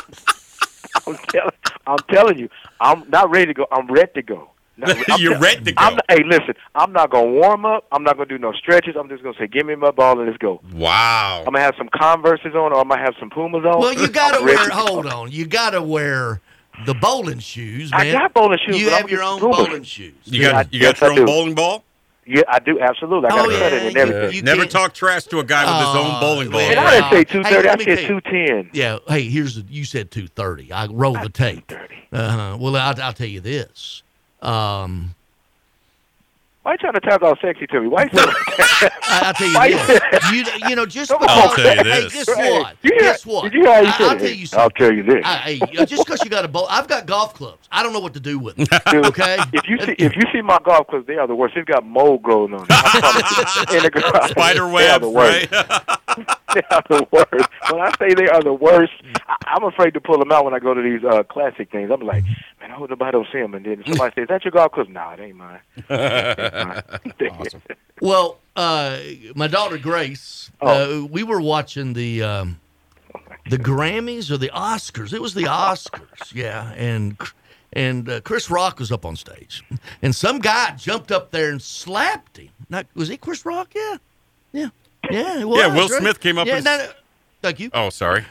I'm telling I'm telling you, I'm not ready to go. I'm ready to go. You're ready to go. I'm hey, listen, I'm not gonna warm up. I'm not gonna do no stretches. I'm just gonna say, give me my ball and let's go. Wow. I'm gonna have some Converses on, or I'm gonna have some Pumas on. Well, you gotta wear. Hold on, you gotta wear the bowling shoes, man. I got bowling shoes. You but have I'm your own Pumas. bowling shoes. You got Yeah, you got yes, your own bowling ball? Yeah, I do absolutely. I got Oh, a yeah, in and you- everything. you Never can't- talk trash to a guy with his own bowling ball. And I didn't say two thirty. let I me said tell two you. Yeah. Hey, here's the, you said two thirty. I roll the tape. Uh-huh. Well, I'll, I'll tell you this. Um, Why you trying to talk all sexy to me? Why you I, I'll tell you Why- this. You, you know, just I'll tell you Hey, this. guess Hey, what? you hear- Guess what? Did you hear how you I, said I'll it? tell you I'll tell you this. I, hey, just because you got a bowl, I've got golf clubs. I don't know what to do with them. Dude, Okay. If you see if you see my golf clubs, they are the worst. They've got mold growing on them. I promise you. In the garage. Spider They are webs, the worst. right? They are the worst. When I say they are the worst, I, I'm afraid to pull them out when I go to these uh, classic things. I'm like, man, I hope nobody don't see them. And then somebody says, "Is that your golf clubs?" Nah, it ain't mine. awesome. Well, uh, my daughter Grace, uh, we were watching the um, the Grammys or the Oscars. It was the Oscars, yeah, and and uh, Chris Rock was up on stage, and some guy jumped up there and slapped him. Not was he Chris Rock? Yeah, yeah, yeah. It was, Yeah, Will right? Smith came up Yeah, and- no, no. Thank you. Oh, sorry.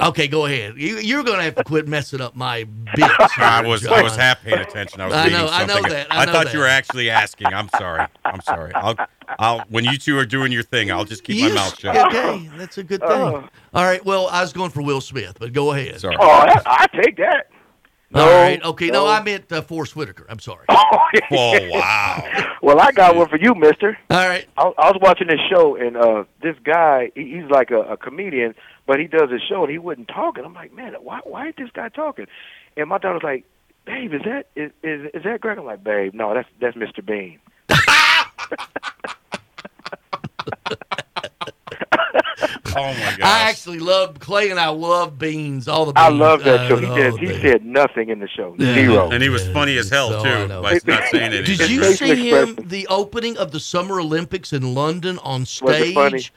Okay, go ahead. You, you're going to have to quit messing up my bits. I here, was I was half paying attention. I was I reading know- I know that. I know thought that. you were actually asking. I'm sorry. I'm sorry. I'll I'll when you two are doing your thing, I'll just keep my mouth shut. Okay, that's a good thing. Oh. All right. Well, I was going for Will Smith, but go ahead. Sorry. Oh, that, I take that. All No, right. Okay. No, no. I meant uh, Forest Whitaker. I'm sorry. Oh, Oh wow. well, I got one for you, Mister. All right. I, I was watching this show, and uh, this guy, he, he's like a, a comedian, but he does his show, and he wouldn't talk. And I'm like, man, why, why is this guy talking? And my daughter's like, babe, is that is is, is that Greg? I'm like, babe, no, that's that's Mr. Bean. Oh my gosh. I actually love Clay, and I love beans. All the beans. I love that show. He Uh, said he they- said nothing in the show, Yeah. zero. and he was funny as hell So, too by not saying anything. Did you see him the opening of the Summer Olympics in London on Was it funny? stage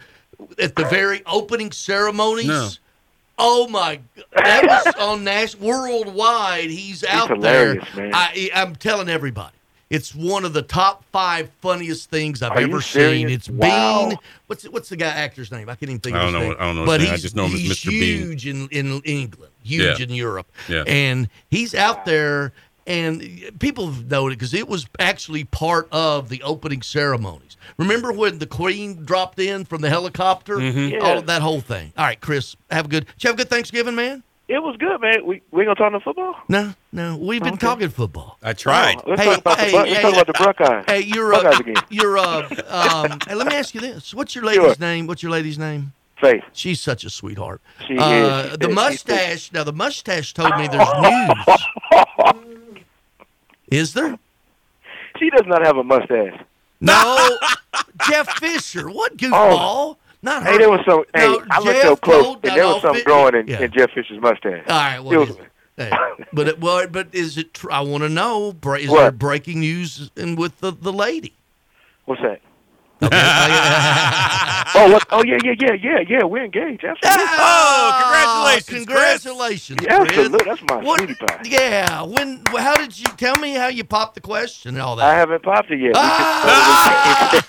at the very opening ceremonies? No. Oh my! g- That was on Nash worldwide. He's out hilarious, there. man. I, I'm telling everybody, it's one of the top five funniest things I've Are ever seen. It's Wow. Bean. What's what's the guy actor's name? I can't even think I of his don't know name. I don't know his But name. I he's, just know him as he's Mr. Bean. huge in in England, huge Yeah. in Europe, Yeah. and he's out there and people know it because it was actually part of the opening ceremonies. Remember when the Queen dropped in from the helicopter? Mhm. All Yeah. that whole thing. All right, Chris, have a good. Did you have a good Thanksgiving, man? It was good, man. We we gonna talk no football? No, no, we've been Okay. talking football. I tried. Oh, let's talk about the Buck- let's talk about the Buckeyes. Hey, you're Buckeyes uh, again. you're uh, um, hey, let me ask you this: What's your lady's name? What's your lady's name? Faith. She's such a sweetheart. She uh, is. She The is. mustache. Now the mustache told me there's news. Is there? She does not have a mustache. No, Jeff Fisher. What goofball? Not her. Hey, there was some. Hey, No, I looked Jeff up close, told- and there was something growing in, yeah. in Jeff Fisher's mustache. All right. It Well, was- is it? Hey, but it, well, but is it? Tr- I want to know. bra- Is What? there breaking news in with the, the lady? What's that? Okay. oh, what? oh yeah, yeah, yeah, yeah, yeah. We're engaged. Absolutely. Oh, congratulations! Congratulations, Yeah, Chris. absolutely. That's my What- sweetie pie. Yeah. When? How did you tell me how you popped the question and all that? I haven't popped it yet. Ah!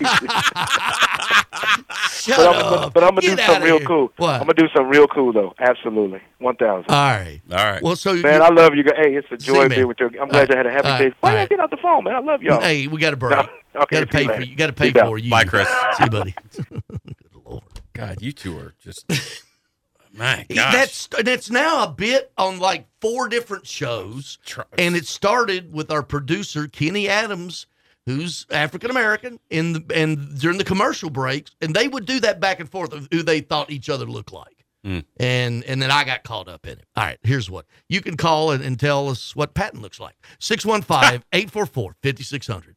just started with- Shut but I'm, up. but I'm gonna Get do outta something real here. cool. What? I'm gonna do something real cool though. Absolutely, one thousand. All right. All right. Well, so Man, I love you guys. Hey, it's a joy man. being with you. I'm All glad right. you had a happy All day. right. Why All y'all right. get off the phone, man? I love y'all. Hey, we got a break. No. Okay, got to pay you for later. you. Got to pay for you. Bye, Chris. See you, buddy. Good lord, God, you two are just. My gosh. That's that's now a bit on like four different shows, and it started with our producer Kenny Adams, who's African American, in the and during the commercial breaks, and they would do that back and forth of who they thought each other looked like, Mm. and and then I got caught up in it. All right, here's what you can call and, and tell us what Patton looks like 615-844-5600.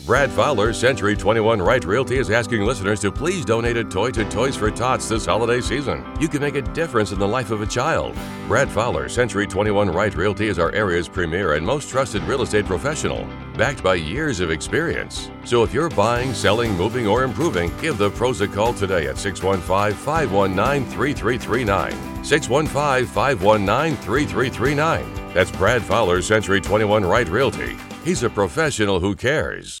Brad Fowler, Century 21 Right Realty, is asking listeners to please donate a toy to Toys for Tots this holiday season. You can make a difference in the life of a child. Brad Fowler, Century 21 Right Realty, is our area's premier and most trusted real estate professional, backed by years of experience. So if you're buying, selling, moving, or improving, give the pros a call today at 615 519 3339. 615 519 3339. That's Brad Fowler, Century 21 Right Realty. He's a professional who cares.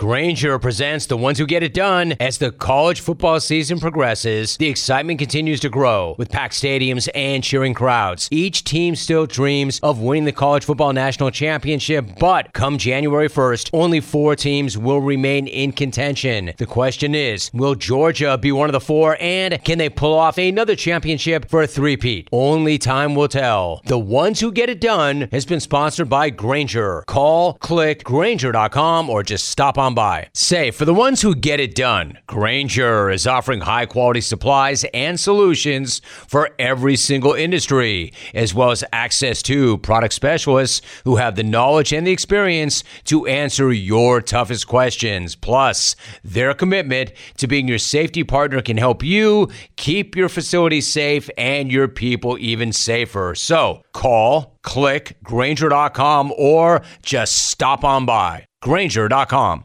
Grainger presents the ones who get it done. As the college football season progresses, the excitement continues to grow with packed stadiums and cheering crowds. Each team still dreams of winning the college football national championship, but come January 1st, only four teams will remain in contention. The question is, will Georgia be one of the four, and can they pull off another championship for a three-peat? Only time will tell. The ones who get it done has been sponsored by Grainger. Call, click, Grainger.com, or just stop on by. Say, for the ones who get it done, Grainger is offering high quality supplies and solutions for every single industry, as well as access to product specialists who have the knowledge and the experience to answer your toughest questions. Plus, their commitment to being your safety partner can help you keep your facility safe and your people even safer. So, call, click Grainger.com, or just stop on by. Grainger.com.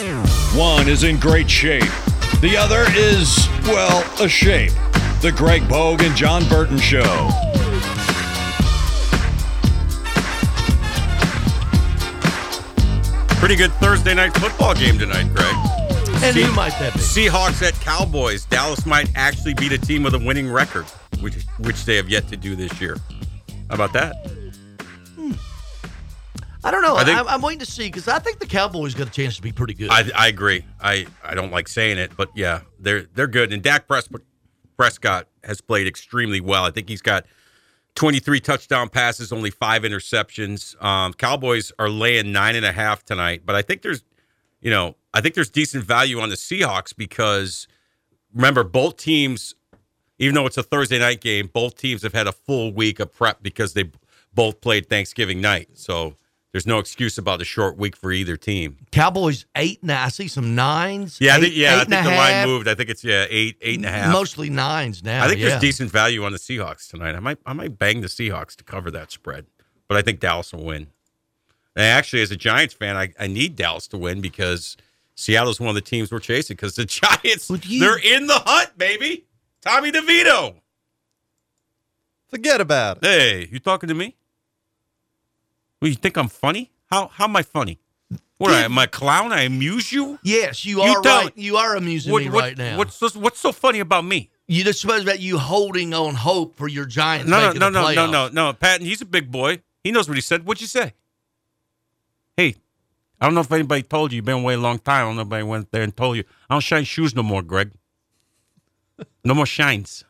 One is in great shape. The other is, well, a shape. The Greg Pogue and Jon Burton Show. Pretty good Thursday night football game tonight, Greg. And who might that be? Seahawks at Cowboys. Dallas might actually beat a team with a winning record, which which they have yet to do this year. How about that? I don't know. I think- am I'm waiting to see because I think the Cowboys got a chance to be pretty good. I, I agree. I, I don't like saying it, but yeah, they're they're good. And Dak Prescott has played extremely well. I think he's got 23 touchdown passes, only five interceptions. Um, Cowboys are laying nine and a half tonight, but I think there's, you know, I think there's decent value on the Seahawks because remember both teams, even though it's a Thursday night game, both teams have had a full week of prep because they both played Thanksgiving night. So there's no excuse about the short week for either team. Cowboys eight now. I see some nines. Yeah, I think yeah, I think the a line half. moved. I think it's yeah, eight, eight and a half. Mostly nines now. I think yeah. there's decent value on the Seahawks tonight. I might I might bang the Seahawks to cover that spread. But I think Dallas will win. And actually, as a Giants fan, I, I need Dallas to win because Seattle's one of the teams we're chasing because the Giants they're in the hunt, baby. Tommy DeVito. Forget about it. Hey, you talking to me? Well, you think I'm funny? How how am I funny? What am I a clown? I amuse you? Yes, you, You are tell- right. You are amusing What- me what- right now. What's so, what's so funny about me? you just suppose about you holding on hope for your Giants No, no, making no, no, no, no, no. Patton, he's a big boy. He knows what he said. What'd you say? Hey, I don't know if anybody told you. You've been away a long time. I don't know if anybody went there and told you. I don't shine shoes no more, Greg. No more shines.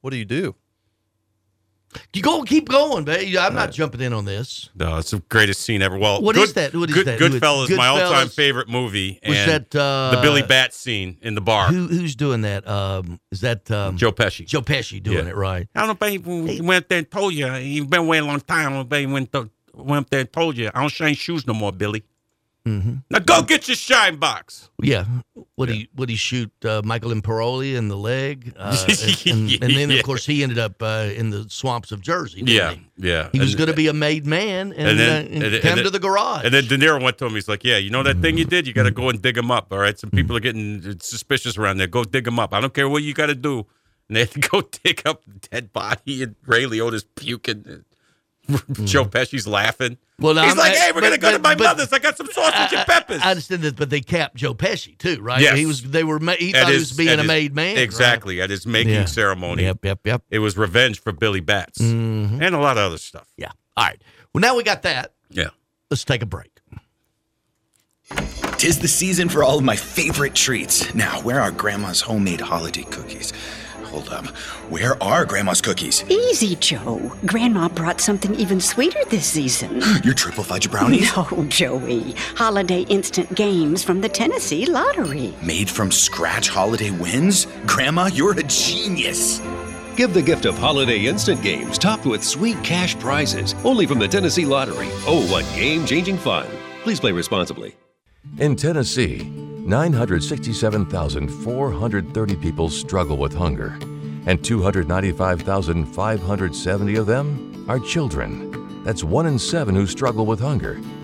What do you do? You go, keep going, babe. I'm not jumping in on this. No, it's the greatest scene ever. Well, What good, is that? What is good, that? Who is- Goodfellas, my all-time favorite movie. Was and that, uh, the Billy Batts scene in the bar? Who, who's doing that? Um, is that um, Joe Pesci. Joe Pesci doing Yeah. it right? I don't know if anybody went there and told you. You've been away a long time. I don't know if anybody went, to, went up there and told you. I don't shine shoes no more, Billy. Mm-hmm. Now go get your shine box. Yeah. Would he would he shoot uh, Michael Imperioli in the leg? Uh, and, and, and then of course he ended up uh, in the swamps of Jersey. Yeah, he? yeah. He was going to be a made man and, uh, and and- come and- to the garage. And then De Niro went to him. He's like, "Yeah, you know that thing you did. You got to go and dig him up. All right. Some people are getting suspicious around there. Go dig him up. I don't care what you got to do." And they had to go dig up the dead body. And Ray Liotta's puking. Joe Pesci's laughing. Mm-hmm. Well, he's I'm- like, I- "Hey, we're but- gonna go to my but- mother's. I got some sausage and peppers." I understand that, but they capped Joe Pesci too, right? Yes. He was. They were. Ma- he At thought he his- was being a his- made man. right? Exactly at his making Yeah. ceremony. Yep, yep, yep. It was revenge for Billy Batts and a lot of other stuff. Yeah. All right. Well, now we got that. Yeah. Let's take a break. Tis the season for all of my favorite treats. Now, where are Grandma's homemade holiday cookies? Hold up. Where are Grandma's cookies? Easy, Joe. Grandma brought something even sweeter this season. Your triple fudge brownies? No, Joey. Holiday instant games from the Tennessee Lottery. Made from scratch holiday wins? Grandma, you're a genius. Give the gift of holiday instant games topped with sweet cash prizes only from the Tennessee Lottery. Oh, what game changing fun! Please play responsibly. In Tennessee, 967,430 people struggle with hunger, and 295,570 of them are children. That's one in seven who struggle with hunger,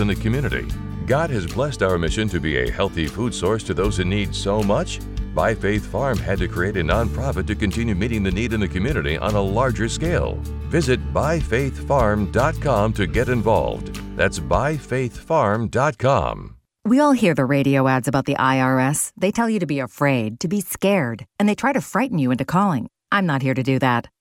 in the community. God has blessed our mission to be a healthy food source to those in need so much. By Faith Farm had to create a nonprofit to continue meeting the need in the community on a larger scale. Visit byfaithfarm.com to get involved. That's byfaithfarm.com. We all hear the radio ads about the IRS. They tell you to be afraid, to be scared, and they try to frighten you into calling. I'm not here to do that.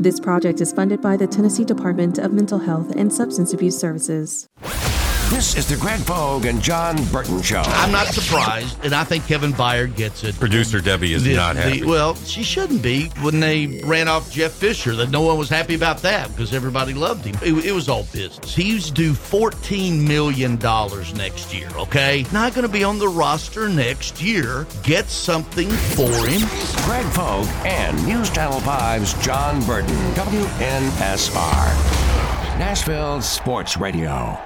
This project is funded by the Tennessee Department of Mental Health and Substance Abuse Services. This is the Greg Pogue and Jon Burton Show. I'm not surprised, and I think Kevin Byard gets it. Producer Debbie is The- not the- happy. well, she shouldn't be when they ran off Jeff Fisher. That no one was happy about that because everybody loved him. It, it was all business. He's due fourteen million dollars next year. Okay, not going to be on the roster next year. Get something for him. Greg Pogue and News Channel 5's Jon Burton, WNSR. Nashville Sports Radio.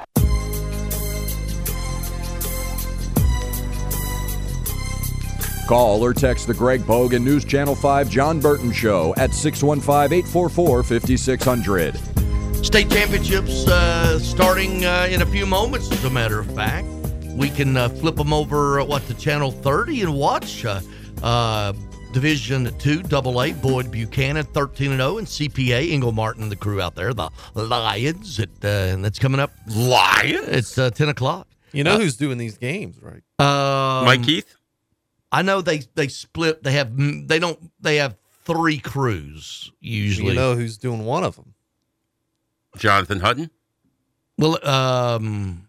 Call or text the Greg Pogue and News Channel 5 Jon Burton Show at 615 844 5600. State championships uh, starting uh, in a few moments, as a matter of fact. We can uh, flip them over, uh, what, to Channel 30 and watch uh, uh, Division 2 AA Boyd Buchanan 13 and 0 and CPA Ingle Martin, the crew out there, the Lions. It, uh, and that's coming up. Lions? It's uh, 10 o'clock. You know Uh, who's doing these games, right? um, Mike Keith? I know they they split. They have they don't they have three crews usually. You know who's doing one of them? Jonathan Hutton? Well, um,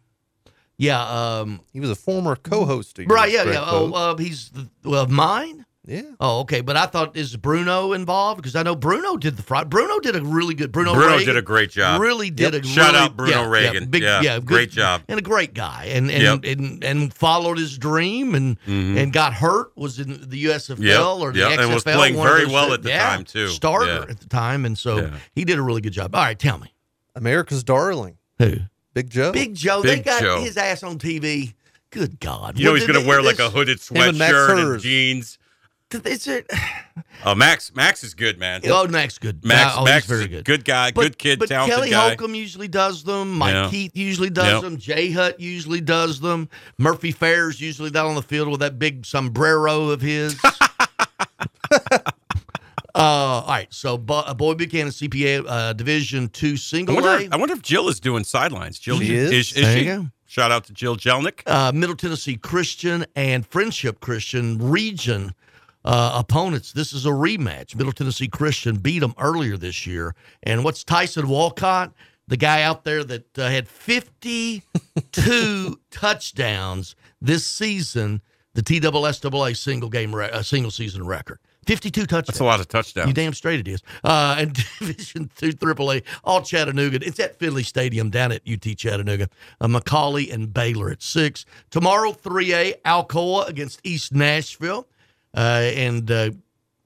yeah, um, He was a former co-host. Of right, yours, yeah, Greg yeah. Oh, Vogt. uh, he's the, well, of mine. Yeah. Oh, okay. But I thought is Bruno involved because I know Bruno did the fry. Bruno did a really good. Bruno Bruno Reagan did a great job. Really did Yep. a Shout really- out Bruno yeah, Reagan. Yeah, big, Yeah, yeah, good- great job. and a great guy, and and Yep. and, and followed his dream, and Mhm. and got hurt. Was in the USFL Yep, or the yep, XFL, and was playing very well at the Yeah, time, too. Starter Yeah. at the time, and so Yeah. he did a really good job. All right, tell me America's darling. who Big Joe. Big Joe. they got Joe. his ass on TV. Good God! You know What he's going to they- wear like a hooded Him and sweatshirt and jeans. Is it? Oh, Max Max is good, man. Oh, Max good. Max, Oh, Max very is good. good guy, But- good kid, but talented Kelly guy. Holcomb usually does them. Mike Yeah. Keith usually does Yep. them. Jay Hutt usually does them. Murphy Fair's usually down on the field with that big sombrero of his. uh, all right, so Bo- uh, Boyd Buchanan CPA uh, Division Two I Single wonder, A. I wonder if Jill is doing sidelines. Jill She is? is, There she? you go. Shout out to Jill Jelnick. uh, Middle Tennessee Christian and Friendship Christian region uh, opponents. This is a rematch. Middle Tennessee Christian beat them earlier this year. And what's Tyson Walcott? The guy out there that uh, had 52 touchdowns this season, the TSSAA single game, re- uh, single season record. 52 touchdowns. That's a lot of touchdowns. You damn straight it is. Uh, and Division Two AAA, all Chattanooga. It's at Finley Stadium down at UT Chattanooga. Uh, McCallie and Baylor at six tomorrow. 3A Alcoa against East Nashville, and uh,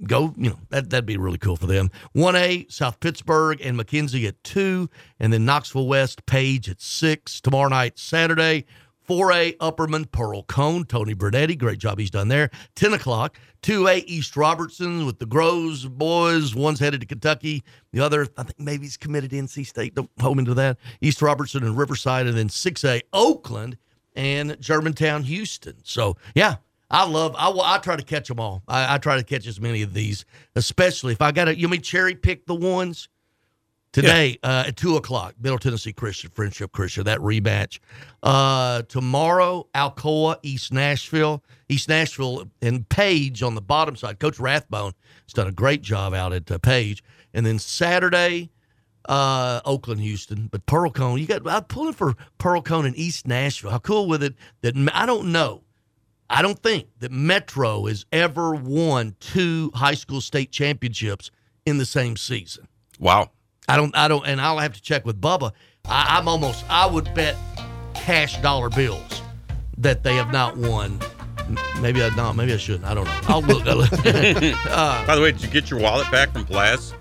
go. You know that that'd be really cool for them. 1A South Pittsburg and McKenzie at two, and then Knoxville West Page at six tomorrow night Saturday. 4A Upperman Pearl-Cohn, Tony Bernetti, great job he's done there. 10 o'clock, 2A East Robertson with the Groves boys. One's headed to Kentucky. The other, I think maybe he's committed to NC State. Don't hold me to that. East Robertson and Riverside. And then 6A Oakland and Germantown, Houston. So, yeah, I love, I, I try to catch them all. I, I try to catch as many of these, especially if I got to, you mean cherry pick the ones? Today uh, at two o'clock, Middle Tennessee Christian, Friendship Christian, that rematch. Uh, tomorrow, Alcoa, East Nashville, East Nashville, and Page on the bottom side. Coach Rathbone has done a great job out at uh, Page. And then Saturday, uh, Oakland, Houston. But Pearl-Cohn, you got I'm pulling for Pearl-Cohn in East Nashville. How cool with it that I don't know. I don't think that Metro has ever won two high school state championships in the same season. Wow. I don't, I don't, and I'll have to check with Bubba. I, I'm almost, I would bet cash dollar bills that they have not won. Maybe I don't. Maybe I shouldn't. I don't know. I'll look. I'll look. uh, By the way, did you get your wallet back from Blast?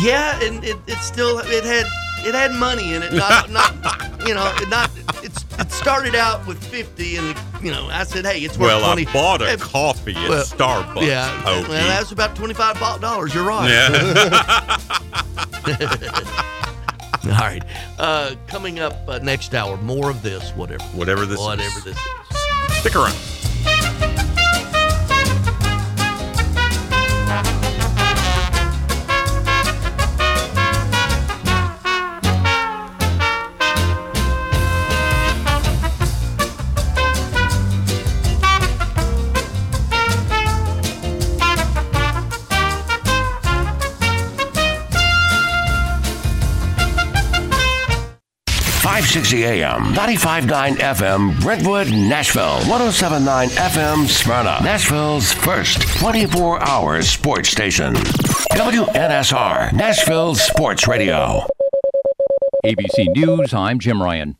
yeah, and it, it still it had it had money in it. Not, not you know, not it's it started out with fifty, and you know, I said, hey, it's worth Well, twenty. I bought a coffee at well, Starbucks. Yeah, Okie. well, that's about twenty five dollars. You're right. Yeah. All right. Uh, coming up uh, next hour, more of this, whatever. Whatever this is. Whatever this is. Stick around. Sixty AM, 95.9 FM, Brentwood, Nashville, 107.9 FM, Smyrna, Nashville's first 24 hour sports station. WNSR, Nashville Sports Radio. ABC News, I'm Jim Ryan.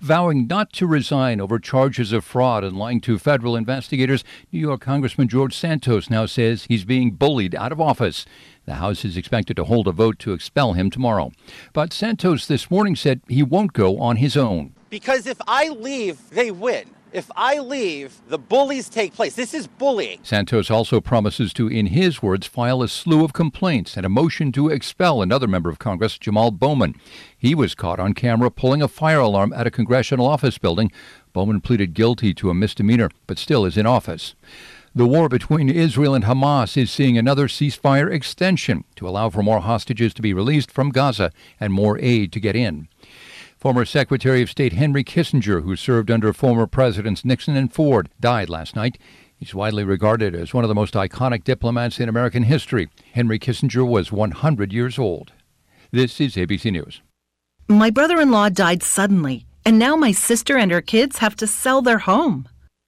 Vowing not to resign over charges of fraud and lying to federal investigators, New York Congressman George Santos now says he's being bullied out of office. The House is expected to hold a vote to expel him tomorrow. But Santos this morning said he won't go on his own. Because if I leave, they win. If I leave, the bullies take place. This is bullying. Santos also promises to, in his words, file a slew of complaints and a motion to expel another member of Congress, Jamal Bowman. He was caught on camera pulling a fire alarm at a congressional office building. Bowman pleaded guilty to a misdemeanor, but still is in office. The war between Israel and Hamas is seeing another ceasefire extension to allow for more hostages to be released from Gaza and more aid to get in. Former Secretary of State Henry Kissinger, who served under former Presidents Nixon and Ford, died last night. He's widely regarded as one of the most iconic diplomats in American history. Henry Kissinger was 100 years old. This is ABC News. My brother in law died suddenly, and now my sister and her kids have to sell their home.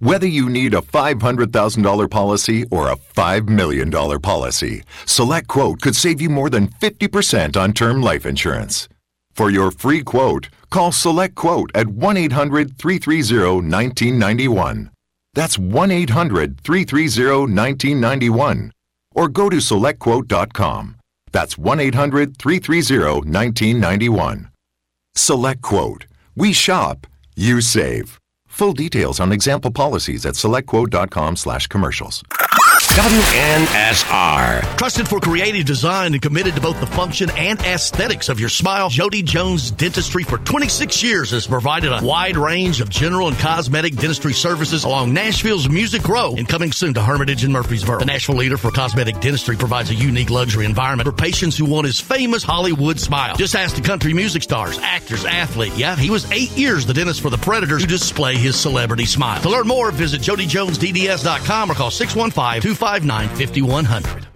Whether you need a $500,000 policy or a $5 million policy, Select Quote could save you more than 50% on term life insurance. For your free quote, call Select Quote at 1 800 330 1991. That's 1 800 330 1991. Or go to SelectQuote.com. That's 1 800 330 1991. Select Quote. We shop, you save. Full details on example policies at selectquote.com slash commercials. WNSR. Trusted for creative design and committed to both the function and aesthetics of your smile, Jody Jones Dentistry for 26 years has provided a wide range of general and cosmetic dentistry services along Nashville's Music Row and coming soon to Hermitage and Murfreesboro. The Nashville leader for cosmetic dentistry provides a unique luxury environment for patients who want his famous Hollywood smile. Just ask the country music stars, actors, athlete. Yeah, he was eight years the dentist for the Predators to display his celebrity smile. To learn more, visit jodyjonesdds.com or call 615 259 5100.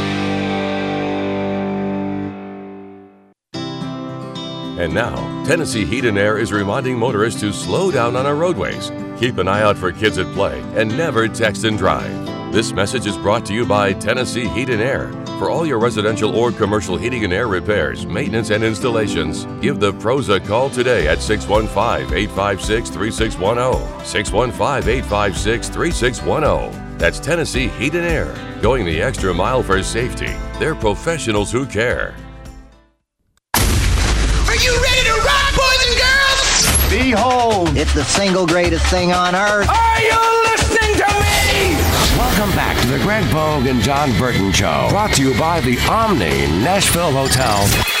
And now, Tennessee Heat and Air is reminding motorists to slow down on our roadways, keep an eye out for kids at play, and never text and drive. This message is brought to you by Tennessee Heat and Air. For all your residential or commercial heating and air repairs, maintenance, and installations, give the pros a call today at 615 856 3610. 615 856 3610. That's Tennessee Heat and Air, going the extra mile for safety. They're professionals who care. Are you ready to rock, boys and girls? Behold, it's the single greatest thing on earth. Are you listening to me? Welcome back to the Greg Pogue and Jon Burton Show. Brought to you by the Omni Nashville Hotel.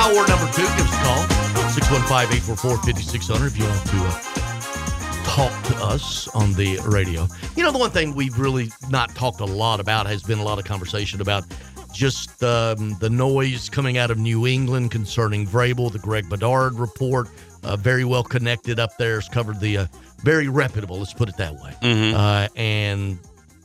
hour number two. Give us a call 615 844 5600 if you want to uh, talk to us on the radio. You know, the one thing we've really not talked a lot about has been a lot of conversation about just um, the noise coming out of New England concerning Vrabel, the Greg Bedard report. Uh, very well connected up there. Has covered the uh, very reputable, let's put it that way. Mhm. Uh, and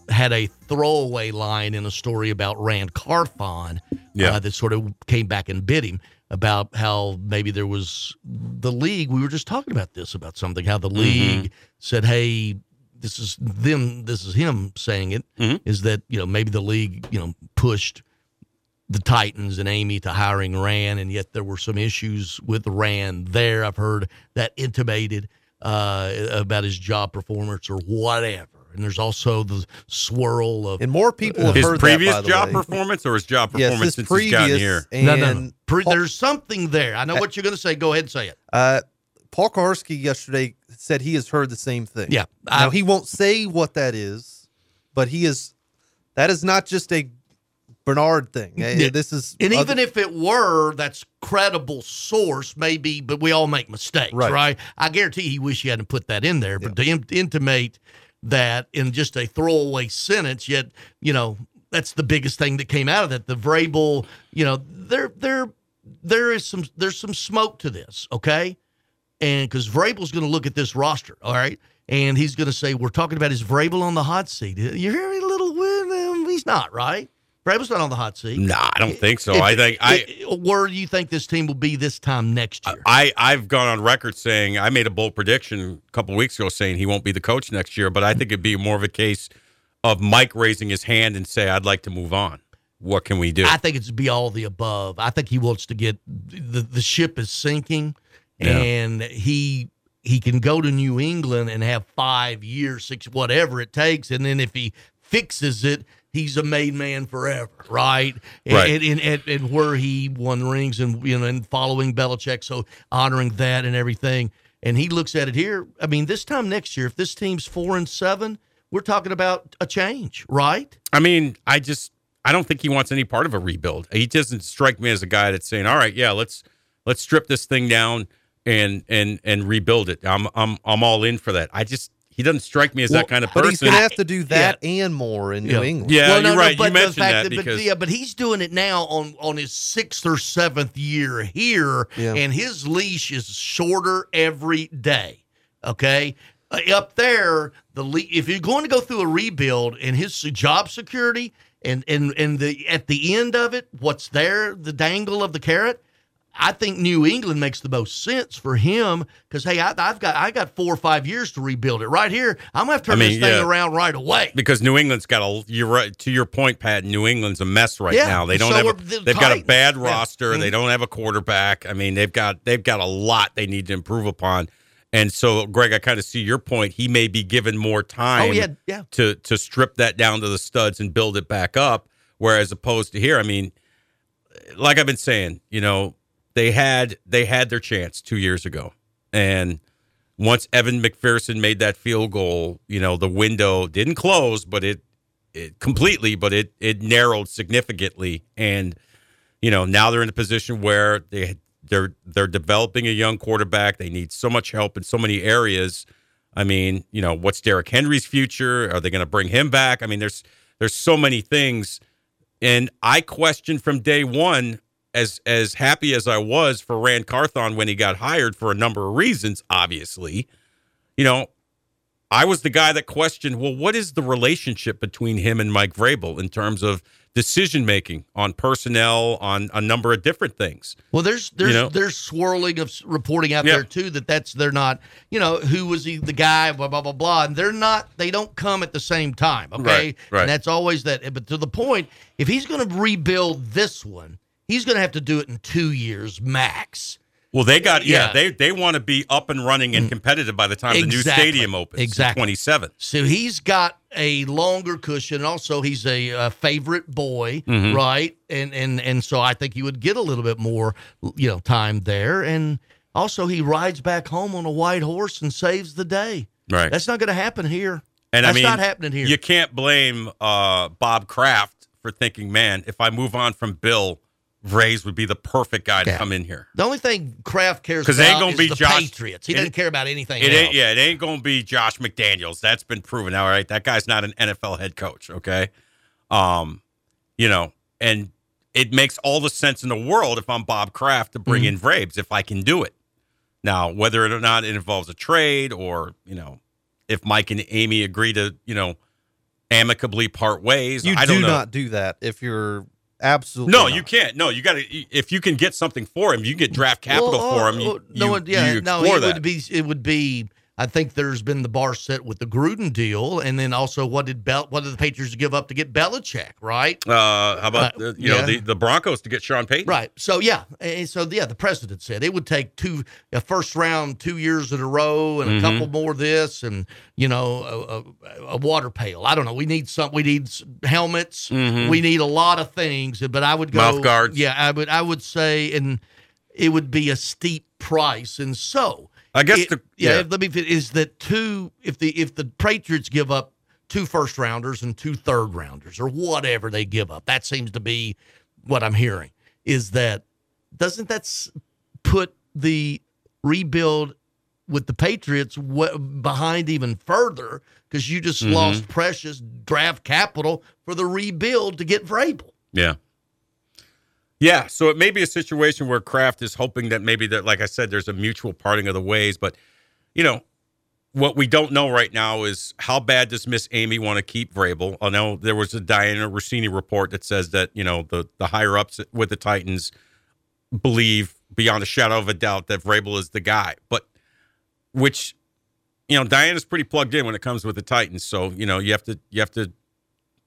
had a throwaway line in a story about Ran Carthon Yeah. uh, that sort of came back and bit him about how maybe there was the league. We were just talking about this about something, how the league said, "Hey, this is them. This is him saying it. Is that you know maybe the league you know pushed." the Titans and Amy to hiring Ran, and yet there were some issues with Ran there. I've heard that intimated uh, about his job performance or whatever. And there's also the swirl of and more people have his heard previous that, by the job way. performance or his job Yes, performance his since he's gotten here? and no, no, no. Pre- there's something there. I know what you're going to say. Go ahead and say it. Uh, Paul Kuharsky yesterday said he has heard the same thing. Yeah, now he won't say what that is, but he is. That is not just a Bedard thing. Eh, Yeah. This is And other- even if it were, that's credible source, maybe, but we all make mistakes, right? Right. I guarantee he wish he hadn't put that in there, but to in- intimate that in just a throwaway sentence, yet, you know, that's the biggest thing that came out of that. The Vrabel, you know, there there there is some there's some smoke to this, okay? And because Vrabel's going to look at this roster, all right, and he's going to say, "We're talking about is Vrabel on the hot seat." You're hearing a little, he's not, right? Vrabel's not on the hot seat. Nah, I don't think so. If- I think I. if- where do you think this team will be this time next year? I, I've gone on record saying I made a bold prediction a couple weeks ago saying he won't be the coach next year, but I think it'd be more of a case of Mike raising his hand and say, I'd like to move on. What can we do? I think it's be all the above. I think he wants to get the the ship is sinking, Yeah. and he he can go to New England and have five years, six, whatever it takes, and then if he fixes it, he's a made man forever, right? And, Right. And, and, and, and where he won rings and you know and following Belichick, so honoring that and everything. And he looks at it here. I mean, this time next year, if this team's four and seven, we're talking about a change, right? I mean, I just I don't think he wants any part of a rebuild. He doesn't strike me as a guy that's saying, "All right, yeah, let's let's strip this thing down and and and rebuild it." I'm I'm I'm all in for that. I just he doesn't strike me as that kind of person. But he's going to have to do that and more in New England. Yeah, Well, no, you're no, right. You but mentioned fact that but, because yeah, but he's doing it now on on his sixth or seventh year here, Yeah. and his leash is shorter every day. Okay, Uh, up there, the le- if you're going to go through a rebuild and his job security and and and the at the end of it, what's there, the dangle of the carrot. I think New England makes the most sense for him because hey, I, have got I got four or five years to rebuild it. Right here, I'm gonna have to turn I mean, this thing yeah. around right away. because New England's got a. You're right to your point, Pat. New England's a mess right Yeah, now. They don't so have. A, the they've got a Titans. bad Yeah. roster. Mm-hmm. They don't have a quarterback. I mean, they've got they've got a lot they need to improve upon. And so, Greg, I kind of see your point. He may be given more oh, time Oh, yeah, yeah. to to strip that down to the studs and build it back up. Whereas opposed to here, I mean, like I've been saying, you know, they had they had their chance two years ago, and once Evan McPherson made that field goal, you know, the window didn't close, but it it completely, but it it narrowed significantly, and you know now they're in a position where they they're they're developing a young quarterback. They need so much help in so many areas. I mean, you know, what's Derrick Henry's future? Are they going to bring him back? I mean, there's there's so many things, and I questioned from day one. As as happy as I was for Ran Carthon when he got hired for a number of reasons, obviously, you know, I was the guy that questioned, well, what is the relationship between him and Mike Vrabel in terms of decision making on personnel, on a number of different things? Well, there's there's know? there's swirling of reporting out Yeah. there too that that's they're not you know who was he the guy blah blah blah blah and they're not they don't come at the same time okay Right, right. and that's always that but to the point if he's going to rebuild this one he's going to have to do it in two years max Well, they got yeah, Yeah. they they want to be up and running and competitive by the time the new stadium opens. Exactly. twenty seven. So he's got a longer cushion. Also, he's a, uh favorite boy, Mhm. right? And and and so I think he would get a little bit more, you know, time there. And also, he rides back home on a white horse and saves the day. Right. That's not going to happen here. And That's I mean, not happening here. You can't blame uh, Bob Kraft for thinking, man, if I move on from Bill, Vrays would be the perfect guy to Yeah. come in here. the only thing Kraft cares about it ain't gonna is be the Josh Patriots. He doesn't care about anything It else. ain't yeah, it ain't gonna be Josh McDaniels. That's been proven. All right, that guy's not an NFL head coach. Okay, um, you know, and it makes all the sense in the world if I'm Bob Kraft to bring in Vrabes if I can do it. Now, whether or not it involves a trade or you know, if Mike and Amy agree to you know amicably part ways, You I do don't know. not do that if you're absolutely no, not. you can't. No, you got to. If you can get something for him, you can get draft capital Well, for uh, him. You, uh, no, you, it- yeah, you no, it that. would be. It would be. I think there's been the bar set with the Gruden deal, and then also what did Bel- what did the Patriots give up to get Belichick, right? Uh, how about Uh, the, you know the, the Broncos to get Sean Payton? Right. So yeah, and so yeah, the president said it would take two a first round two years in a row and a Mhm. couple more this and you know a, a, a water pail. I don't know. We need some. We need helmets. Mhm. We need a lot of things. But I would go Mouth guards. Yeah, I would. I would say, and it would be a steep price. And so I guess it- the- yeah. yeah. Let me. fit- Is that two? If the if the Patriots give up two first rounders and two third rounders or whatever they give up, that seems to be what I'm hearing. Is that doesn't that put the rebuild with the Patriots behind even further because you just Mhm. lost precious draft capital for the rebuild to get Vrabel. Yeah. Yeah, so it may be a situation where Kraft is hoping that maybe that, like I said, there's a mutual parting of the ways. But you know, what we don't know right now is how bad does Miss Amy want to keep Vrabel? I know there was a Dianna Russini report that says that you know the the higher ups with the Titans believe beyond a shadow of a doubt that Vrabel is the guy, but which you know Dianna's pretty plugged in when it comes with the Titans, so you know you have to you have to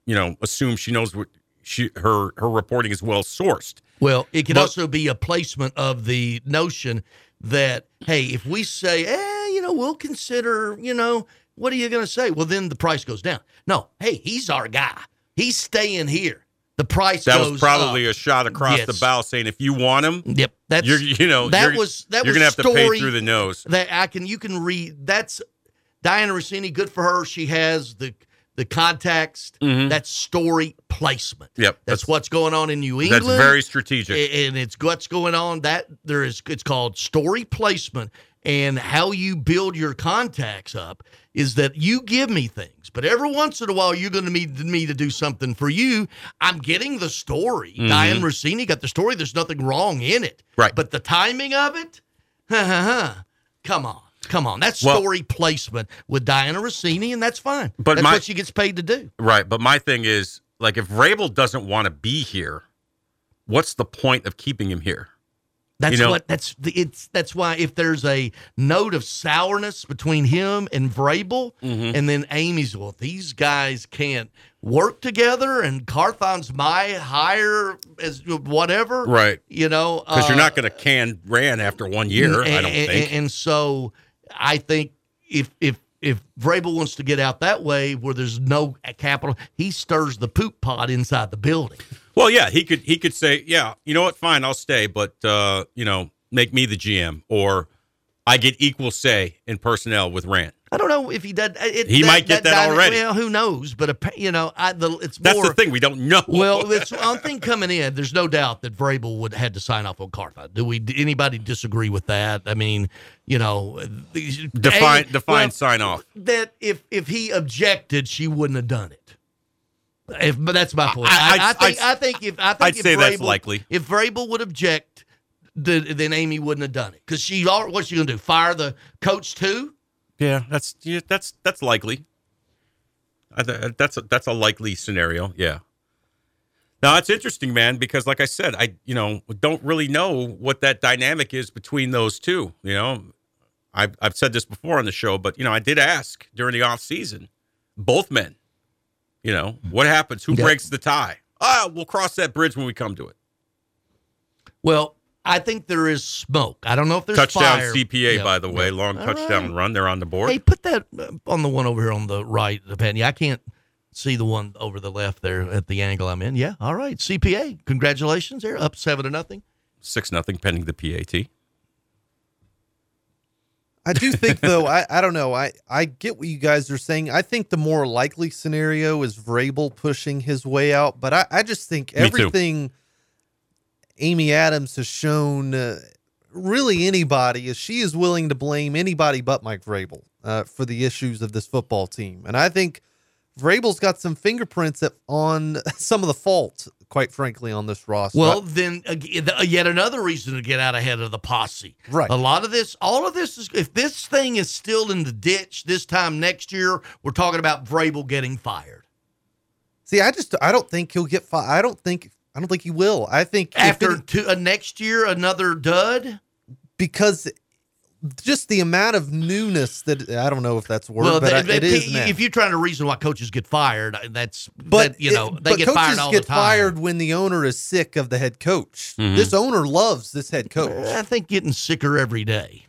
you know assume she knows what she her her reporting is well sourced. Well, it can But- also be a placement of the notion that, hey, if we say, eh, you know, we'll consider, you know, what are you going to say? Well, then the price goes down. No, hey, he's our guy. He's staying here. The price That goes was probably up. a shot across the bow, saying if you want him, Yep, that's you know that was that you're was gonna have to pay story through the nose. That I can you can read. That's Dianna Russini. Good for her. She has the the context. That's story placement. Mm-hmm. Yep, That's, that's- what's going on in New England. That's very strategic. And it's what's going on. That there is. It's called story placement. And how you build your contacts up is that you give me things, but every once in a while you're going to need me to do something for you. I'm getting the story. Mhm. Diane Russini got the story. There's nothing wrong in it. Right. But the timing of it. Come on. Come on. That's Well- story placement with Dianna Russini, and that's fine. But that's my- what she gets paid to do. Right, but my thing is like if Vrabel doesn't want to be here, what's the point of keeping him here? That's You know- what that's the, it's that's why if there's a note of sourness between him and Vrabel, Mm-hmm. and then Amy's well, these guys can't work together, and Carthon's my hire as whatever, Right. You know, Because you're uh, not going to can Ran after one year. I don't and, think. And, and so I think if if if Vrabel wants to get out that way where there's no capital, he stirs the poop pot inside the building. Well, yeah, he could he could say, yeah, you know what, fine, I'll stay, but uh, you know, make me the GM, or I get equal say in personnel with Ran. I don't know if he does. Uh, it, He might get that dyna- already. Well, who knows? But you know, I, the, it's That's more. the thing, we don't know. Well, it's one thing coming in. There's no doubt that Vrabel would had to sign off on Carthon. Do we? Anybody disagree with that? I mean, you know, define A- define well, sign off. that if if he objected, she wouldn't have done it. If, but that's my point. I- I, I think I think if I think I'd if say that's Vrabel- likely. If Vrabel would object, then, then Amy wouldn't have done it because she. What's she gonna do? Fire the coach too? Yeah, that's yeah, that's that's likely. I th- that's a, that's a likely scenario. Yeah. Now it's interesting, man, because like I said, I you know don't really know what that dynamic is between those two. You know, I've I've said this before on the show, but you know I did ask during the off season, both men. You know what happens? Who Yeah. breaks the tie? Ah, we'll cross that bridge when we come to it. Well, I think there is smoke. I don't know if there's touchdown fire. CPA, Yeah. by the way, long All touchdown right. run. They're on the board. Hey, put that uh, on the one over here on the right, the Penny. I can't see the one over the left there at the angle I'm in. Yeah, all right. CPA, congratulations. They're up seven to nothing. Six nothing pending the PAT. I do think though, I, I don't know. I, I get what you guys are saying. I think the more likely scenario is Vrabel pushing his way out, but I, I just think Me too. everything Amy Adams has shown uh, really anybody is she is willing to blame anybody but Mike Vrabel uh, for the issues of this football team. And I think Vrabel's got some fingerprints on some of the fault, quite frankly, on this roster. Well, then uh, yet another reason to get out ahead of the posse. Right. A lot of this, all of this is, if this thing is still in the ditch this time next year, we're talking about Vrabel getting fired. See, I just I don't think he'll get fired. I don't think I don't think he will. I think After it- two, uh, next year, another dud. because just the amount of newness that I don't know if that's a word, but th- I- it th- now. if you're trying to reason why coaches get fired, uh, that's but that, you know it- they get coaches fired all get the time. fired when the owner is sick of the head coach. Mhm. This owner loves this head coach. I think getting sicker every day.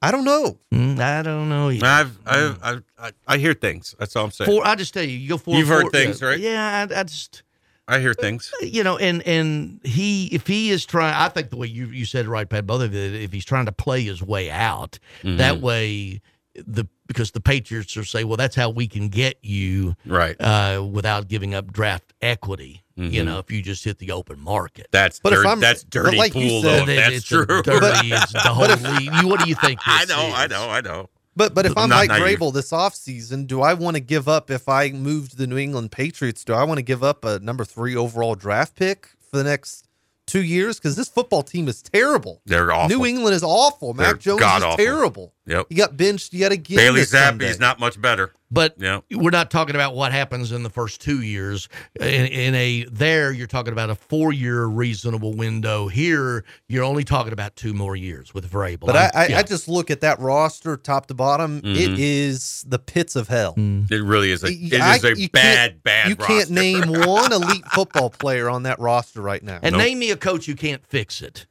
I don't know. Mm, I don't know. Either. I've, I've, I've, I, I hear things. That's all I'm saying. Four, I just tell you, you go four. You've heard things, yeah, right? Yeah, I, I just I hear things. you know, and and he if he is trying, I think the way you you said it right, Pat, both of you, if he's trying to play his way out, Mhm. that way the because the Patriots are say, well, that's how we can get you Right. uh, without giving up draft equity. You Mhm. know, if you just hit the open market. That's But if I'm- that's dirty like pool said- though. If That's it's true. dirty, it's the whole league. You, what do you think? I this know, I know, I know. But but if I'm Mike naive. Vrabel this offseason, do I want to give up if I move to the New England Patriots? Do I want to give up a number three overall draft pick for the next two years? Because this football team is terrible. They're awful. New England is awful. They're Mac Jones is god-awful. terrible. Yep. He got benched yet again. Bailey Zappe is not much better. But Yeah. we're not talking about what happens in the first two years. In, in a there, you're talking about a four year reasonable window. Here, you're only talking about two more years with Vrabel. But I, I, yeah. I just look at that roster, top to bottom. It Mhm. is the pits of hell. It really is a Y- it I- is a bad, can't- bad You can't name one elite football player on that roster right now. and Nope. name me a coach who can't fix it.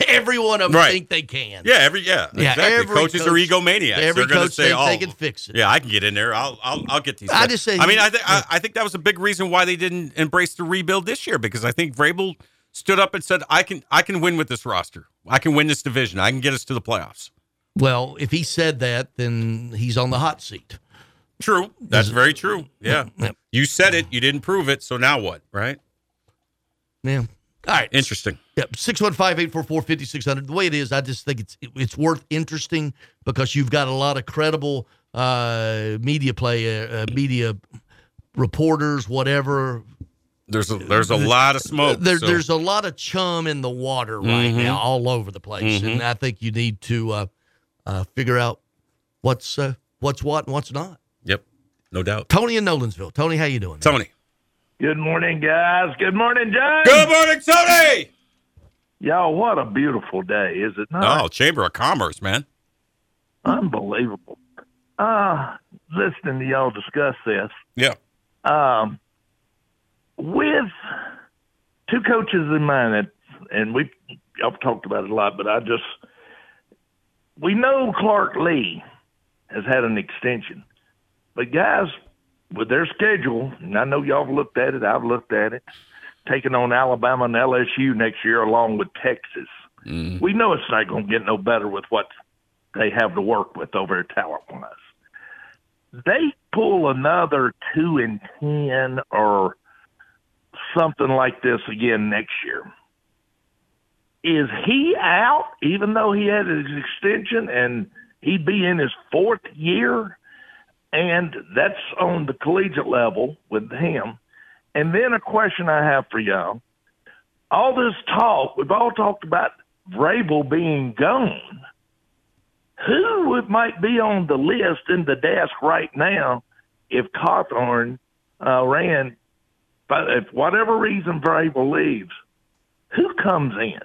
Every one of them Right. think they can. Yeah, every yeah, Yeah, exactly. every Coaches are coach- egomaniacs. every They're going to coach say, think "Oh, they can fix it." Yeah, I can get in there. I'll I'll, I'll get these. I guys." just say I mean, I think I, I think that was a big reason why they didn't embrace the rebuild this year because I think Vrabel stood up and said, "I can I can win with this roster. I can win this division. I can get us to the playoffs." Well, if he said that, then he's on the hot seat. True. That's very true. Yeah. You said it. You didn't prove it. So now what? Right. Yeah. All right. Interesting. Yep, 615-844-5600. The way it is, I just think it's it's worth interesting because you've got a lot of credible uh, media play, uh, uh, media reporters, whatever. There's a there's a lot of smoke. There, so- There's a lot of chum in the water right Mhm. now, all over the place, Mhm. and I think you need to uh, uh, figure out what's uh, what's what and what's not. Yep. No doubt. Tony in Nolensville. Tony, how you doing? Tony. Good morning, guys. Good morning, Jon. Good morning, Tony. Y'all, what a beautiful day, is it not? Oh, Chamber of Commerce, man. Unbelievable. Uh, listening to y'all discuss this, Yeah. um, with two coaches in mind, that, and we y'all talked about it a lot, but I just we know Clark Lea has had an extension, but guys, with their schedule, and I know y'all have looked at it, I've looked at it, taking on Alabama and LSU next year along with Texas. Mm. We know it's not going to get no better with what they have to work with over at talent wise. They pull another two and ten or something like this again next year. Is he out, even though he had his extension and he'd be in his fourth year? And that's on the collegiate level with him. And then a question I have for y'all. All this talk, we've all talked about Vrabel being gone. Who might be on the list in the desk right now if Carthon uh, ran, but if whatever reason Vrabel leaves, who comes in?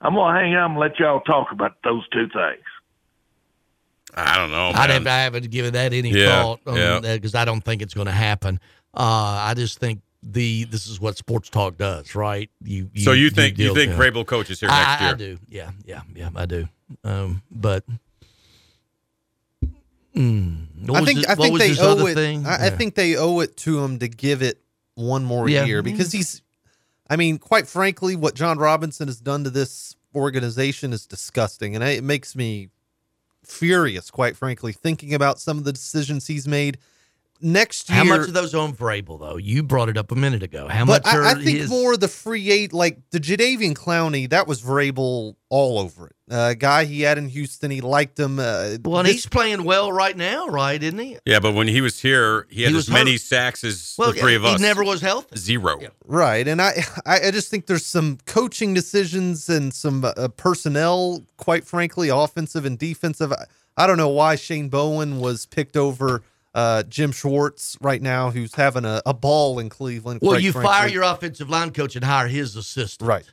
I'm gonna hang out and let y'all talk about those two things. I don't know. I man. haven't, I haven't given that any Yeah, thought yeah. because I don't think it's going to happen. Uh, I just think the this is what sports talk does, right? You, so you think you deal- think yeah. Vrabel coaches here I, next I- year? I do. Yeah, yeah, yeah. I do. Um, but mm, what I was think it- I think they owe it. thing? I, I think they owe it to him to give it one more Yeah. year because he's. I mean, quite frankly, what Jon Robinson has done to this organization is disgusting, and it makes me furious. Quite frankly, thinking about some of the decisions he's made. Next year, How much of those on Vrabel though? You brought it up a minute ago. How but much? Are I, I think his, more the free eight, like the Jadeveon Clowney, that was Vrabel all over it. Uh, guy he had in Houston, he liked him. Uh, Well, and this- he's playing well right now, right? Isn't he? Yeah, but when he was here, he had He as many hurt. sacks as Well, the three of he us. never was healthy. Zero. Right, and I, I I just think there's some coaching decisions and some uh, personnel, quite frankly, offensive and defensive. I, I don't know why Shane Bowen was picked over uh, Jim Schwartz right now, who's having a, a ball in Cleveland. Well, you fire your offensive line coach and hire his assistant. Right.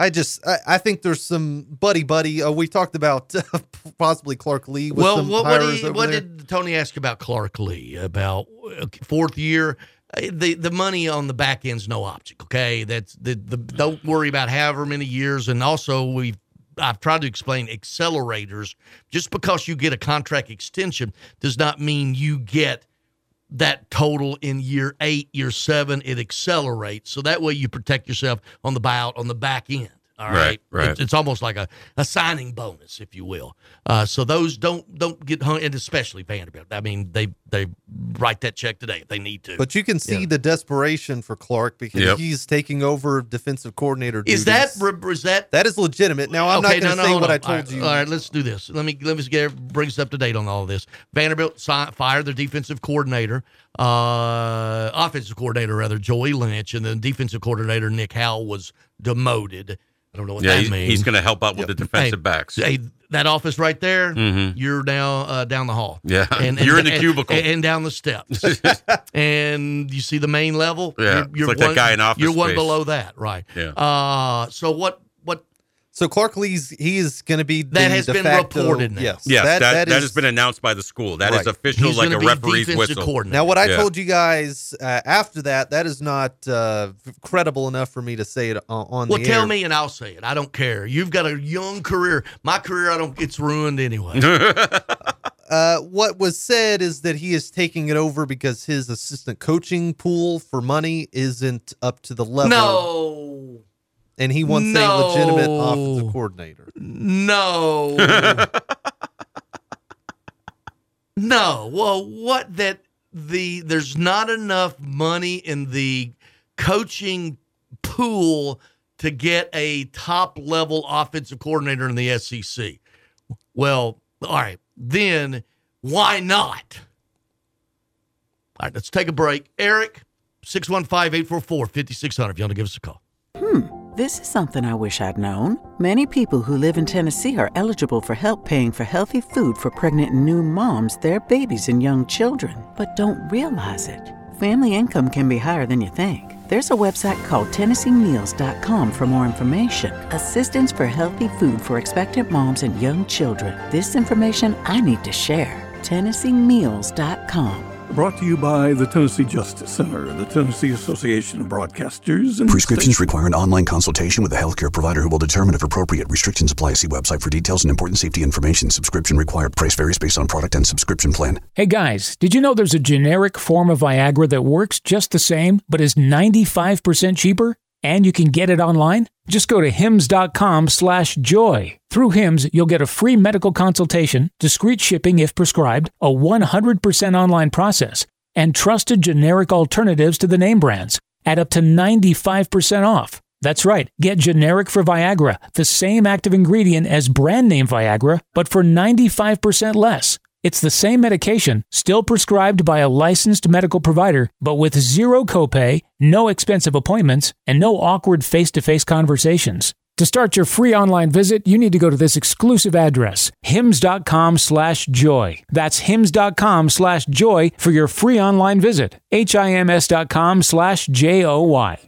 I just I, I think there's some buddy buddy. Uh, we talked about possibly Clark Lea with Well, some what, what, over what did Tony ask about Clark Lea about uh, fourth year? Uh, The the money on the back end's no object. Okay, that's the, the don't worry about however many years. And also we I've tried to explain accelerators. Just because you get a contract extension does not mean you get that total in year eight, year seven. It accelerates, so that way you protect yourself on the buyout on the back end. All Right, right, right. It's, it's almost like a, a signing bonus, if you will. Uh, so those don't don't get hung, and especially Vanderbilt. I mean, they they write that check today if they need to. But you can see Yeah. the desperation for Clark because Yep. he's taking over defensive coordinator. is duties. that re- is that that is legitimate? Now I'm okay, not going to no, no, say hold what on. I told all right, you. All right, let's do this. Let me let me get bring us up to date on all of this. Vanderbilt si- fired their defensive coordinator, uh, offensive coordinator rather, Joey Lynch, and then defensive coordinator Nick Howell was demoted. I don't know what Yeah, that he's, means. he's going to help out with the defensive Hey, backs. Hey, that office right there, Mhm. you're now uh, down the hall. Yeah, and you're in the and- cubicle. and, down the steps, and you see the main level. Yeah, it's like that guy in Office You're one below that, right? Yeah. Uh, so what? What? So Clark Lea's he is going to be That has de been facto- reported now. Yes, Yes, that, that, is- has been announced by the school. That is Right. official, He's like a gonna be referee's whistle. Now, what I Yeah. told you guys uh, after that, that is not uh, credible enough for me to say it on, on Well, the tell air. me and I'll say it. I don't care. You've got a young career. My career, I don't. It's ruined anyway. Uh, what was said is that he is taking it over because his assistant coaching pool for money isn't up to the level. no, and he wants a legitimate offensive coordinator. no, no. Well, what that the there's not enough money in the coaching pool to get a top level offensive coordinator in the SEC. Well, all right, then why not? All right, let's take a break. Eric, 615 844 5600. If you want to give us a call. Hmm. This is something I wish I'd known. Many people who live in Tennessee are eligible for help paying for healthy food for pregnant and new moms, their babies, and young children, but don't realize it. Family income can be higher than you think. There's a website called TennesseeMeals.com for more information. Assistance for healthy food for expectant moms and young children. This information I need to share. TennesseeMeals.com. Brought to you by the Tennessee Justice Center, the Tennessee Association of Broadcasters, and Prescriptions require an online consultation with a healthcare provider who will determine if appropriate. Restrictions apply. See website for details and important safety information. Subscription required. Price varies based on product and subscription plan. Hey guys, did you know there's a generic form of Viagra that works just the same, but is 95% cheaper? And you can get it online? Just go to hims.com slash joy. Through Hims, you'll get a free medical consultation, discreet shipping if prescribed, a 100% online process, and trusted generic alternatives to the name brands at up to 95% off. That's right, get generic for Viagra, the same active ingredient as brand name Viagra, but for 95% less. It's the same medication, still prescribed by a licensed medical provider, but with zero copay, no expensive appointments, and no awkward face to face conversations. To start your free online visit, you need to go to this exclusive address, hims.com slash joy. That's hims.com slash joy for your free online visit. H-I-M-S.com slash J-O-Y.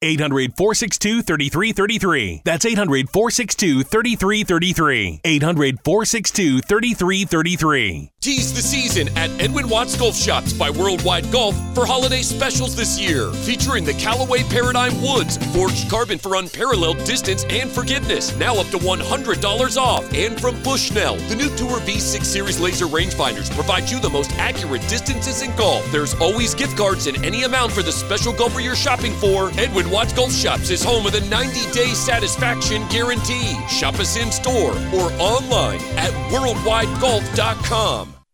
800 462 3333. That's 800 462 3333. 800 462 3333. Tease the season at Edwin Watts Golf Shops by Worldwide Golf for holiday specials this year. Featuring the Callaway Paradigm Woods, forged carbon for unparalleled distance and forgiveness. Now up to $100 off. And from Bushnell, the new Tour V6 Series laser rangefinders provide you the most accurate distances in golf. There's always gift cards in any amount for the special golfer you're shopping for. Edwin Watts Golf Shops is home with a 90 day satisfaction guarantee. Shop us in store or online at worldwidegolf.com.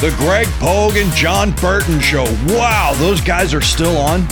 The Greg Pogue and Jon Burton Show. Wow, those guys are still on.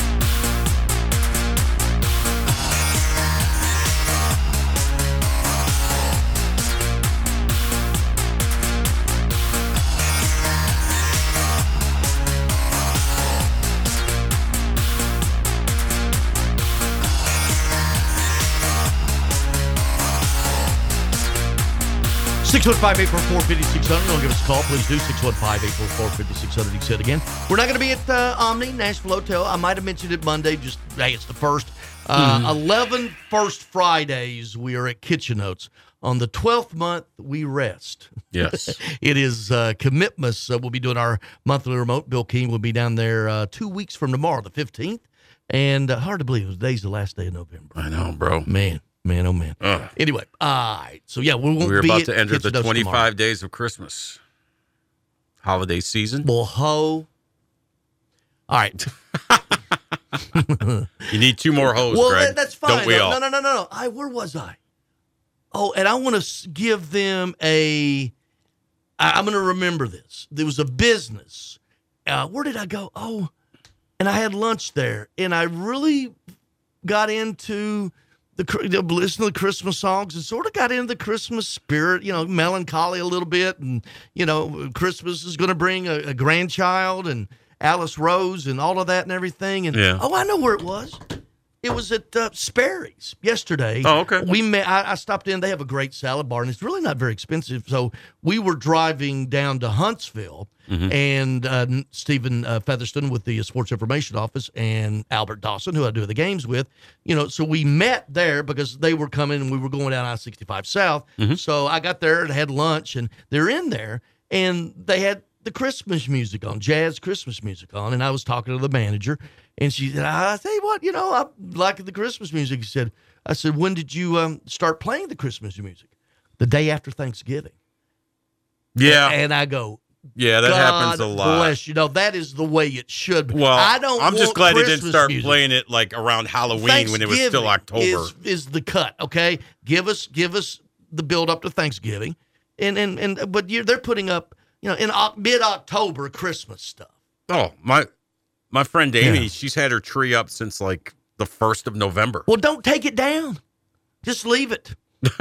615-844-5600. Don't give us a call. Please do. 615-844-5600. He said again. We're not going to be at uh, Omni Nashville Hotel. I might have mentioned it Monday. Just, hey, it's the first. Uh, mm. 11 first Fridays, we are at Kitchen Notes. On the 12th month, we rest. Yes. it is uh, commitments. Uh, we'll be doing our monthly remote. Bill Keane will be down there uh, two weeks from tomorrow, the 15th. And uh, hard to believe, today's the last day of November. I know, bro. Man man, oh, man. Anyway, all right. So, yeah, we won't We're about to enter the 25 tomorrow. days of Christmas holiday season. Well, ho. All right. You need two more hoes, well, Greg. that- that's fine. Don't we no, all? no, no, no, no, no. I where was I? Oh, and I want to give them a. I, I'm going to remember this. There was a business. Uh, where did I go? Oh, and I had lunch there, and I really got into the cr- the- listen to the Christmas songs and sort of got into the Christmas spirit. You know, melancholy a little bit, and you know, Christmas is going to bring a, a grandchild and Alice Rose and all of that and everything. And Yeah. oh, I know where it was. It was at uh, Sperry's yesterday. Oh, okay. We met. I, I stopped in. They have a great salad bar, and it's really not very expensive. So we were driving down to Huntsville, Mhm. and uh, Stephen uh, Featherston with the Sports Information Office, and Albert Dawson, who I do the games with. You know, so we met there because they were coming, and we were going down I sixty five South. So I got there and had lunch, and they're in there, and they had the Christmas music on, jazz Christmas music on, and I was talking to the manager, and she said, "I tell you what, you know, I like the Christmas music." He said, "I said, when did you um, start playing the Christmas music?" The day after Thanksgiving. Yeah. and I go, Yeah, that happens a lot. Bless you. know that is the way it should be. Well, I don't. I'm just glad they didn't start music. playing it like around Halloween when it was still October. Is, is the cut okay? Give us give us the build up to Thanksgiving, and and and but you're, they're putting up you know in mid October Christmas stuff. oh, my my friend Amy, Yeah. she's had her tree up since like the first of November. Well, don't take it down. Just leave it.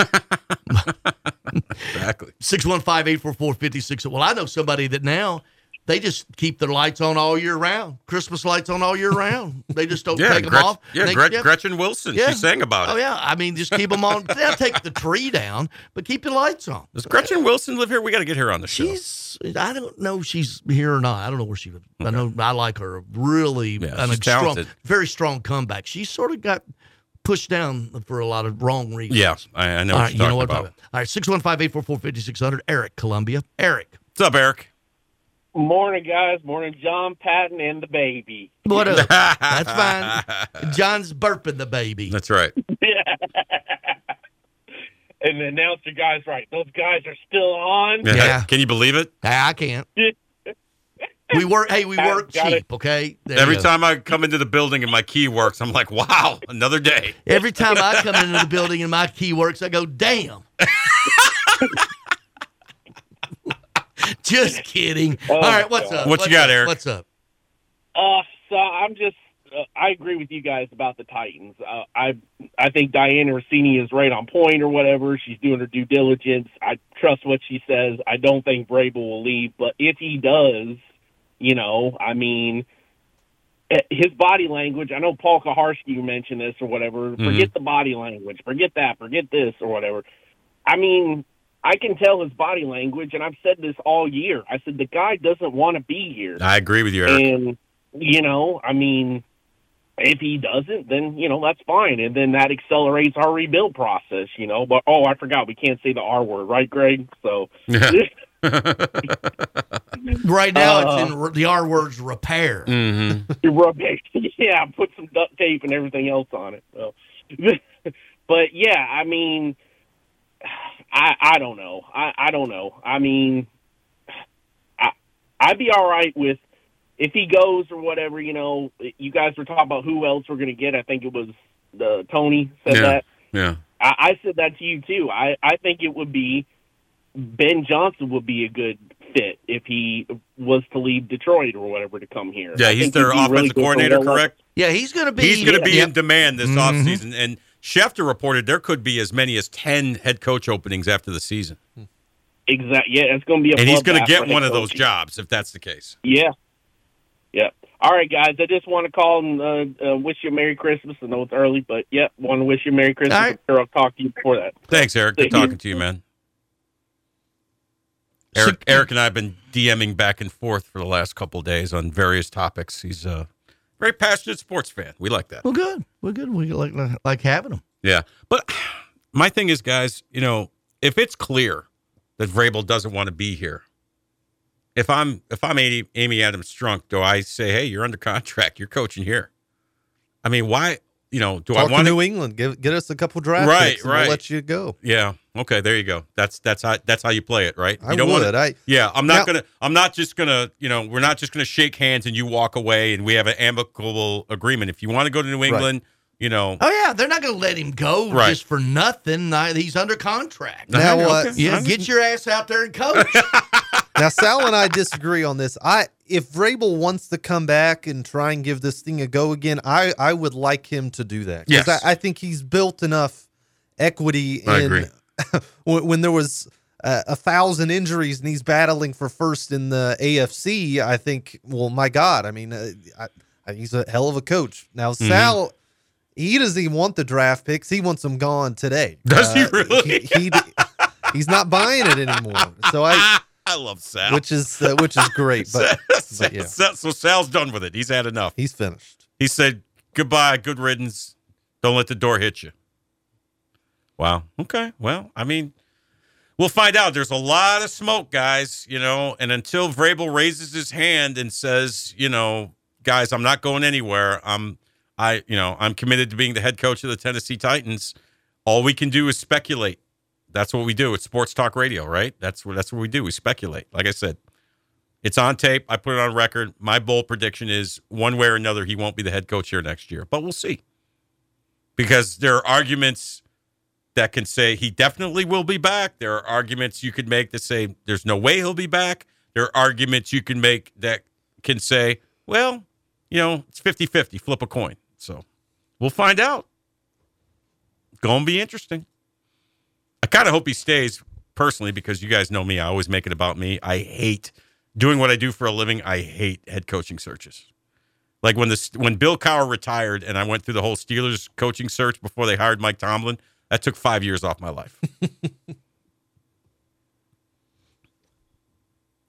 Exactly. 615 844 56. Well, I know somebody that now they just keep their lights on all year round. Christmas lights on all year round. They just don't Yeah, take them off. yeah, They- Gret- Gretchen Wilson, she sang about it. Oh, yeah. I mean, just keep them on. They'll take the tree down, but keep the lights on. Does Gretchen Wilson live here? We got to get her on the show. She's, I don't know if she's here or not. I don't know where she lives. I know I like her. Really, an she's strong, very strong comeback. She sort of got pushed down for a lot of wrong reasons. Yeah, I, I know All right, you're you know what about. about. All right, 615 844 5600. Eric, Columbia. Eric. What's up, Eric? Morning, guys. Morning, John Patton and the baby. What up? That's fine. Jon's burping the baby. That's right. And the announcer guy's right. Those guys are still on. Yeah. Can you believe it? I can't. We work. Hey, we I've work got cheap. Okay. There Every time I come into the building and my key works, I'm like, wow, another day. Every time I come into the building and my key works, I go, damn. Just kidding. Oh, All right, what's God. up? What you got, up? Eric? What's up? Uh, so I'm just. Uh, I agree with you guys about the Titans. Uh, I I think Dianna Russini is right on point or whatever. She's doing her due diligence. I trust what she says. I don't think Vrabel will leave, but if he does, you know, I mean, eh, his body language. I know Paul Kuharsky mentioned this or whatever. Forget the body language. Forget that. Forget this or whatever. I mean, I can tell his body language, and I've said this all year. I said the guy doesn't want to be here. I agree with you, Eric. And you know, I mean, if he doesn't, then you know that's fine, and then that accelerates our rebuild process. You know, but oh, I forgot we can't say the R word, right, Greg? So Right now, Uh, it's in the R word's repair. Mm-hmm. You rub yeah, put some duct tape and everything else on it. So, but yeah, I mean, I I don't know. I I don't know. I mean, I I'd be all right with if he goes or whatever. You know, you guys were talking about who else we're going to get. I think it was the Tony said Yeah. that. Yeah. I, I said that to you too. I I think it would be Ben Johnson would be a good fit if he was to leave Detroit or whatever to come here. Yeah, he's their he'd be offensive really coordinator, correct? Yeah, he's going to be. He's going to be Yep. in demand this Mhm. offseason. And Schefter reported there could be as many as 10 head coach openings after the season. Exactly. Yeah, it's going to be a And he's going to get one head of those jobs if that's the case. Yeah. Yeah. All right, guys. I just want to call and uh, uh, wish you a Merry Christmas. I know it's early, but yep, want to wish you a Merry Christmas. All right. I'm sure I'll talk to you before that. Thanks, Eric. Good Thank you. talking to you, man. Eric, Eric and I have been DMing back and forth for the last couple of days on various topics. He's a very passionate sports fan. We like that. Well, good. Well, good. We like like having him. Yeah. But my thing is, guys, you know, if it's clear that Vrabel doesn't want to be here, if I'm if I'm Amy, Amy Adams Strunk, do I say, hey, you're under contract, you're coaching here? I mean, why? You know, do Talk I want to New England? Give, get us a couple draft Right, picks and we'll right. let you go. Yeah. Okay. There you go. That's that's how that's how you play it, right? I you don't would. wanna- I- yeah. I'm not Now- gonna. I'm not just gonna. You know, we're not just gonna shake hands and you walk away and we have an amicable agreement. If you want to go to New England, you know. Oh yeah, they're not going to let him go Right. just for nothing. He's under contract. Now what? Yeah, get your ass out there and coach. now Sal and I disagree on this. I if Vrabel wants to come back and try and give this thing a go again, I I would like him to do that. 'Cause Yes. I, I think he's built enough equity I in agree. when, when there was uh, a thousand injuries and he's battling for first in the AFC. I think, well, my God, I mean, uh, I, I, he's a hell of a coach. Now Mm-hmm. Sal. he doesn't even want the draft picks. He wants them gone today. Does he Uh, really? He, he- he's not buying it anymore. So I, I love Sal. which is uh, which is great. But, but yeah, Sal- so Sal's done with it. He's had enough. he's finished. He said, "Goodbye, good riddance. Don't let the door hit you." Wow. Okay. Well, I mean, we'll find out. There's a lot of smoke, guys. You know, and until Vrabel raises his hand and says, you know, guys, I'm not going anywhere. I'm, I, you know, I'm committed to being the head coach of the Tennessee Titans. All we can do is speculate. That's what we do. It's sports talk radio, right? That's what that's what we do. We speculate. Like I said, it's on tape. I put it on record. My bold prediction is one way or another, he won't be the head coach here next year, but we'll see. Because there are arguments that can say he definitely will be back. There are arguments you could make that say there's no way he'll be back. There are arguments you can make that can say, well, you know, it's 50 50, flip a coin. So we'll find out. To be interesting. I kind of hope he stays personally because you guys know me. I always make it about me. I hate doing what I do for a living. I hate head coaching searches. Like when this when Bill Cowher retired and I went through the whole Steelers coaching search before they hired Mike Tomlin, that took five years off my life.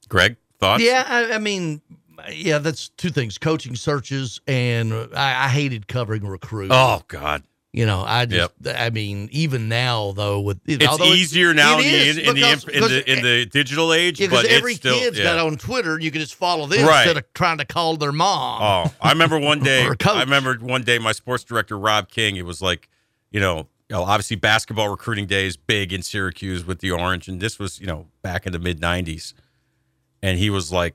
Greg, thoughts? Yeah, I, I mean, yeah, that's two things: coaching searches, and uh, I, I hated covering recruits. Oh God. You know, I just, I mean, even now though, with It's although it- easier now it in, is the, in, because- the, in, the, in the digital age, Yeah, but because every it's still, kid's yeah. got on Twitter. You can just follow this Right. instead of trying to call their mom. Oh, I remember one day. Or a coach. I remember one day my sports director Rob King. It was like, you know, you know, obviously basketball recruiting day is big in Syracuse with the Orange, and this was you know back in the mid '90s, and he was like,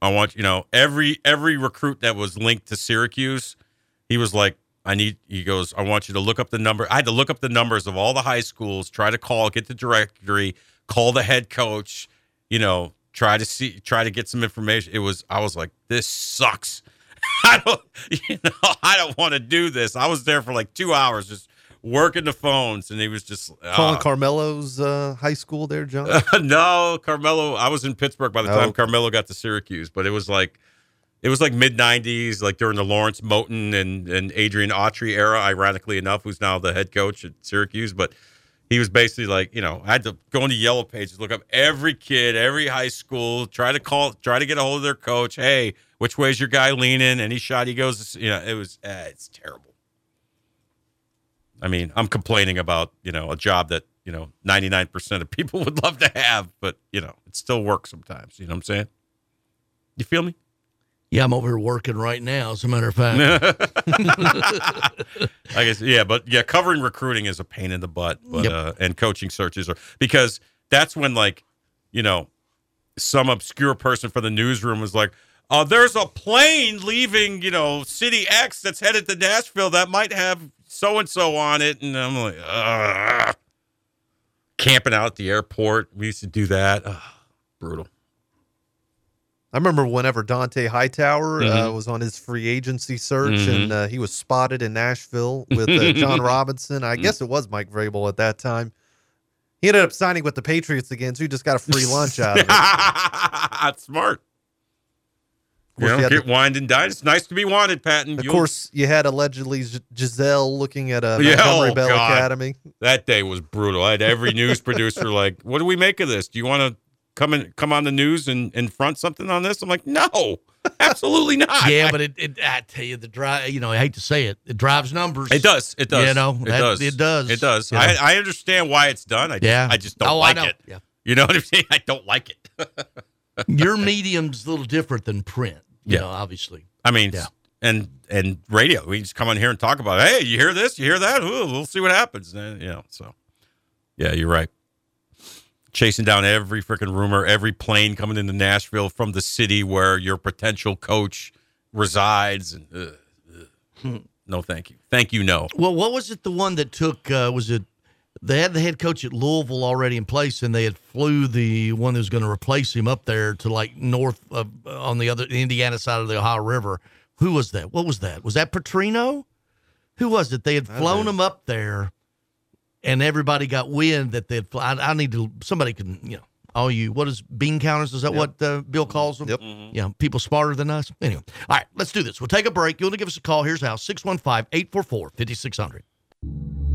I want you know every every recruit that was linked to Syracuse, he was like, I need. He goes, I want you to look up the number. I had to look up the numbers of all the high schools, try to call, get the directory, call the head coach, you know, try to see, try to get some information. It was, I was like, this sucks. I don't, you know, I don't want to do this. I was there for like two hours just working the phones, and he was just Calling uh, Carmelo's uh, high school there, Jon. no, Carmelo. I was in Pittsburgh by the Oh. time Carmelo got to Syracuse, but it was like it was like mid '90s, like during the Lawrence Moten and and Adrian Autry era. Ironically enough, who's now the head coach at Syracuse, but he was basically like, you know, I had to go into Yellow Pages, look up every kid, every high school, try to call, try to get a hold of their coach. Hey, which way's your guy leaning? Any shot he goes, you know, it was, uh, it's terrible. I mean, I'm complaining about, you know, a job that, you know, 99% of people would love to have, but, you know, it still works sometimes. You know what I'm saying? You feel me? Yeah, I'm over here working right now. As a matter of fact, I guess yeah, but yeah, covering recruiting is a pain in the butt, but Yep. uh, and coaching searches are because that's when like you know some obscure person from the newsroom was like, "Oh, there's a plane leaving you know city X that's headed to Nashville that might have so and so on it," and I'm like, Ugh. camping out at the airport. We used to do that. Ugh, brutal. I remember whenever Dont'a Hightower uh, Mhm. was on his free agency search Mhm. and uh, he was spotted in Nashville with uh, Jon Robinson. I guess it was Mike Vrabel at that time. He ended up signing with the Patriots again, so he just got a free lunch out of it. That's smart. Of You you get the- wined and dined. It's nice to be wanted, Patton. Of You'll- course, you had allegedly Gisele looking at a Yeah, Montgomery oh, Bell God. Academy. That day was brutal. I had every news producer like, "What do we make of this? Do you want to come and come on the news and, and front something on this?" I'm like, "No, absolutely not." yeah, but it, it, I tell you, the drive. You know, I hate to say it, it drives numbers. It does. It does. You know, it that- does. It does. It does. you know. I, I understand why it's done. I just, Yeah. I just don't Oh, like it. Yeah. You know what I'm saying? I don't like it. Your medium's a little different than print. You Yeah. know, obviously. I mean, Yeah. and and radio. We just come on here and talk about. Hey, you hear this? You hear that? Ooh, we'll see what happens. And, you know, so yeah, you're right. Chasing down every freaking rumor, every plane coming into Nashville from the city where your potential coach resides, and ugh. no, thank you, thank you, no. Well, what was it? The one that took uh, was it? They had the head coach at Louisville already in place, and they had flew the one that was going to replace him up there to like north of on the other Indiana side of the Ohio River. Who was that? What was that? Was that Petrino? Who was it? They had flown him up there, and everybody got wind that they'd. Fly. I, I need to. Somebody can. You know, all you what is bean counters? Is that what uh, Bill calls them? Yep. Yeah, people smarter than us. Anyway, all right, let's do this. We'll take a break. You want to give us a call? Here's how 615 844 5600.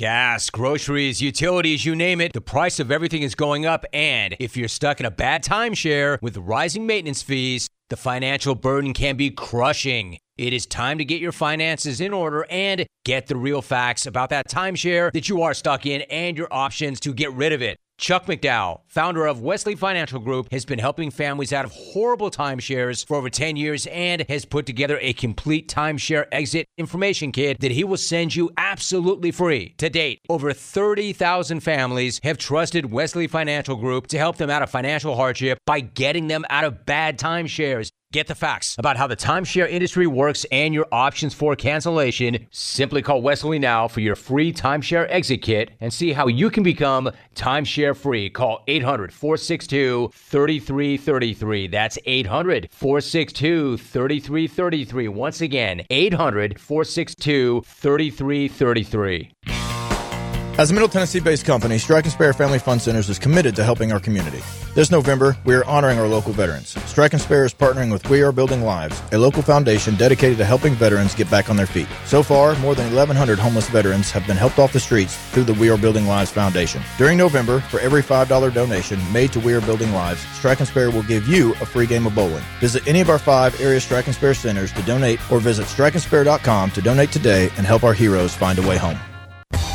Gas, groceries, utilities, you name it, the price of everything is going up. And if you're stuck in a bad timeshare with rising maintenance fees, the financial burden can be crushing. It is time to get your finances in order and get the real facts about that timeshare that you are stuck in and your options to get rid of it. Chuck McDowell, founder of Wesley Financial Group, has been helping families out of horrible timeshares for over 10 years and has put together a complete timeshare exit information kit that he will send you absolutely free. To date, over 30,000 families have trusted Wesley Financial Group to help them out of financial hardship by getting them out of bad timeshares. Get the facts about how the timeshare industry works and your options for cancellation. Simply call Wesley now for your free timeshare exit kit and see how you can become timeshare free. Call 800 462 3333. That's 800 462 3333. Once again, 800 462 3333. As a Middle Tennessee based company, Strike and Spare Family Fund Centers is committed to helping our community. This November, we are honoring our local veterans. Strike and Spare is partnering with We Are Building Lives, a local foundation dedicated to helping veterans get back on their feet. So far, more than 1,100 homeless veterans have been helped off the streets through the We Are Building Lives Foundation. During November, for every $5 donation made to We Are Building Lives, Strike and Spare will give you a free game of bowling. Visit any of our five area Strike and Spare centers to donate or visit strikeandspare.com to donate today and help our heroes find a way home.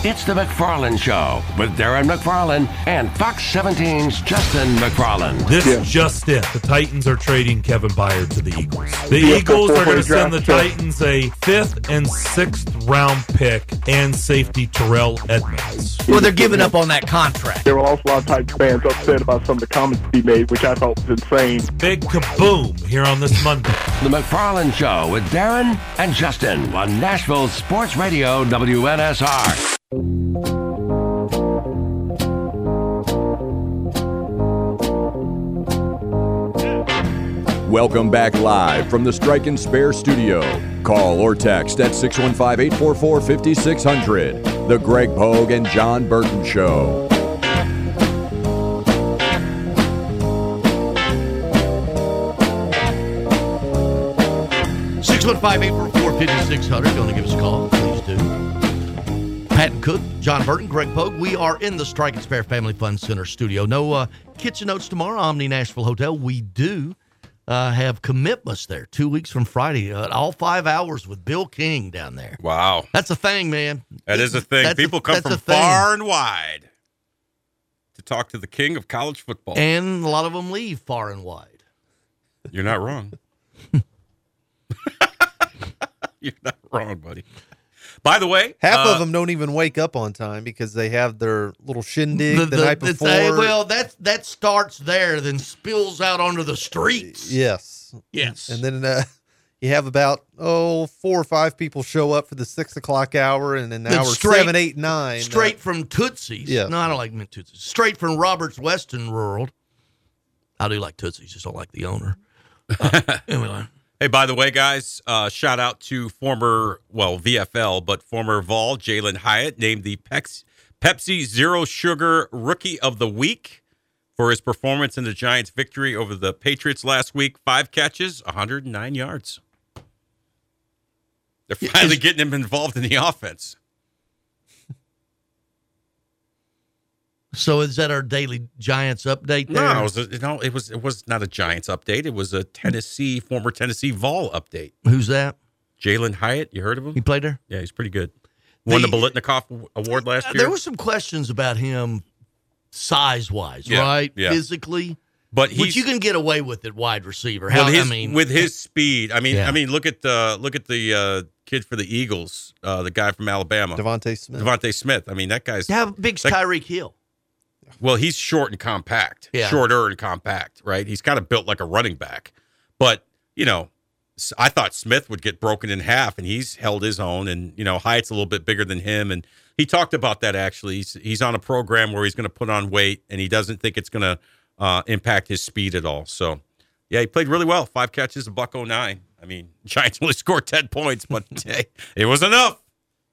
It's the McFarland Show with Darren McFarland and Fox 17's Justin McFarland. This is just it. The Titans are trading Kevin Byard to the Eagles. The Yeah, Eagles are going to send the pick. Titans a fifth and sixth round pick and safety Terrell Edmunds. Well, they're giving up on that contract. There were also a lot of Titans fans upset about some of the comments he made, which I thought was insane. Big kaboom here on this Monday. The McFarland Show with Darren and Justin on Nashville Sports Radio WNSR. Welcome back live from the Strike and Spare studio. Call or text at 615 844 5600. The Greg Pogue and Jon Burton Show. Six one five eight four four fifty six hundred. You want to give us a call? Please do. Pat Cook, Jon Burton, Greg Pogue. We are in the Strike and Spare Family Fun Center studio. No uh, kitchen notes tomorrow, Omni Nashville Hotel. We do uh, have commitments there two weeks from Friday, uh, all five hours with Bill King down there. Wow. That's a thing, man. That is a thing. That's a- People come from far and wide to talk to the king of college football. And a lot of them leave far and wide. You're not wrong. You're not wrong, buddy. By the way, Half uh, of them don't even wake up on time because they have their little shindig the, The- night before. a- well, that that starts there, then spills out onto the streets. yes, Yes. and then uh, you have about oh four or five people show up for the six o'clock hour, and then Then hour straight- seven, eight, nine, Straight from Tootsie's. Yeah. No, I don't like mint Tootsie's. Straight from Robert's Western World. I do like Tootsie's, just don't like the owner. Uh, anyway. Hey, by the way, guys, uh, shout out to former, well, VFL, but former Vol, Jalin Hyatt, named the Pex- Pepsi Zero Sugar Rookie of the Week for his performance in the Giants' victory over the Patriots last week. Five catches, 109 yards. They're finally getting him involved in the offense. So is that our daily Giants update there? No, it was, a, no, it was it was not a Giants update. It was a Tennessee former Tennessee Vol update. Who's that? Jalin Hyatt. You heard of him? He played there. Yeah, he's pretty good. Won the, The- Biletnikoff Award last year. There were some questions about him size wise, Yeah, right? yeah. Physically. But which you can get away with at wide receiver. How with his, I mean with his speed. I mean, Yeah. I mean, look at the look at the uh, kid for the Eagles, uh, the guy from Alabama, DeVonta Smith. DeVonta Smith. I mean, that guy's how big's that- Tyreek Hill? Well, he's short and compact. Yeah. Shorter and compact, right? He's kind of built like a running back. But, you know, I thought Smith would get broken in half, and he's held his own. And, you know, Hyatt's a little bit bigger than him. And he talked about that actually. He's, he's on a program where he's going to put on weight, and he doesn't think it's going to uh, impact his speed at all. So, yeah, he played really well. Five catches, a buck 09. I mean, Giants only scored 10 points, but hey, it was enough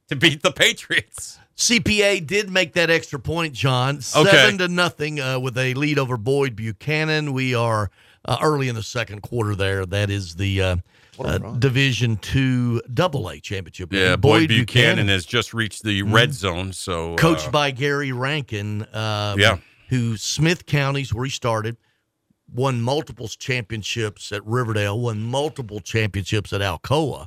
to beat the Patriots. CPA did make that extra point, Jon. Seven Okay. to nothing uh, with a lead over Boyd Buchanan. We are uh, early in the second quarter there. That is the uh, uh, Division Two Double A championship. Yeah, Boyd, Buchanan, has just reached the red zone. So coached uh, by Gary Rankin. Um, Yeah. Who Smith County's where he started, won multiple championships at Riverdale, won multiple championships at Alcoa.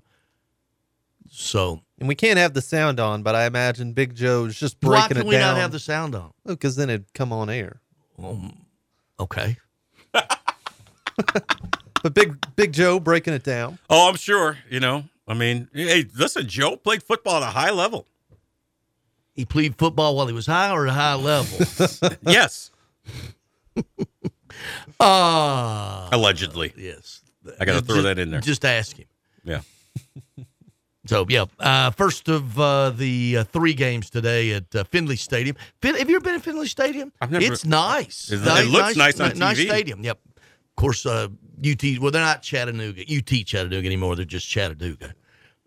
So And we can't have the sound on, but I imagine Big Joe's just why breaking can it down. we down. not have the sound on? Because then it'd come on air. Okay. But Big Big Joe breaking it down. Oh, I'm sure. You know, I mean, hey, listen, Joe played football at a high level. He played football while he was high or at a high level. yes, Ah, allegedly. yes. I got to Just- throw that in there. Just ask him. Yeah. So yeah, uh, first of uh, the uh, three games today at uh, Finley Stadium. Fin- have you ever been at Finley Stadium? I've never- It's nice. It- it looks nice on Nice TV. stadium. Yep. Of course, uh, UT. Well, they're not Chattanooga. UT Chattanooga anymore. They're just Chattanooga.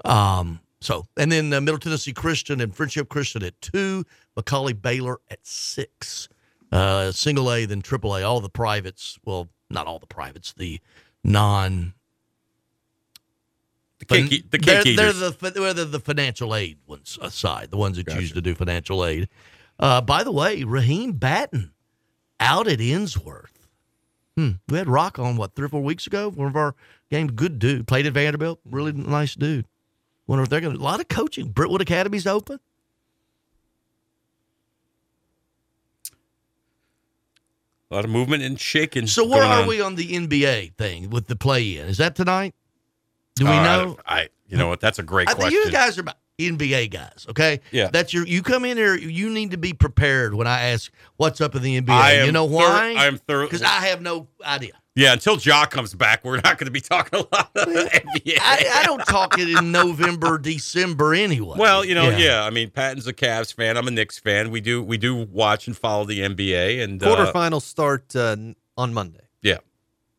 Um. So and then uh, Middle Tennessee Christian and Friendship Christian at two. McCallie Baylor at six. Uh, single A, then triple A. All the privates. Well, not all the privates. The non cake, the they're, cake they're the they're the, financial aid ones aside, the ones that choose to do financial aid. Uh, by the way, Raheem Batten out at Ensworth. Hmm. We had Rock on what three or four weeks ago. One of our games, good dude, played at Vanderbilt, really nice dude. Wonder if they're going to a lot of coaching. Brentwood Academy's open. a lot of movement and shaking. So where are on. we on the NBA thing with the play in? Is that tonight? Do we Uh, know? don't- I, you know what? That's a great I question. you guys are about NBA guys, okay? Yeah. That's your. You come in here. You need to be prepared when I ask what's up in the NBA. I am you know thor- why? I am thorough- because I have no idea. yeah, until Ja comes back, we're not going to be talking a lot of NBA. I, I don't talk it in November, December anyway. Well, you know, yeah. I mean, Patton's a Cavs fan. I'm a Knicks fan. We do we do watch and follow the NBA and uh, Quarterfinals start uh, on Monday. yeah,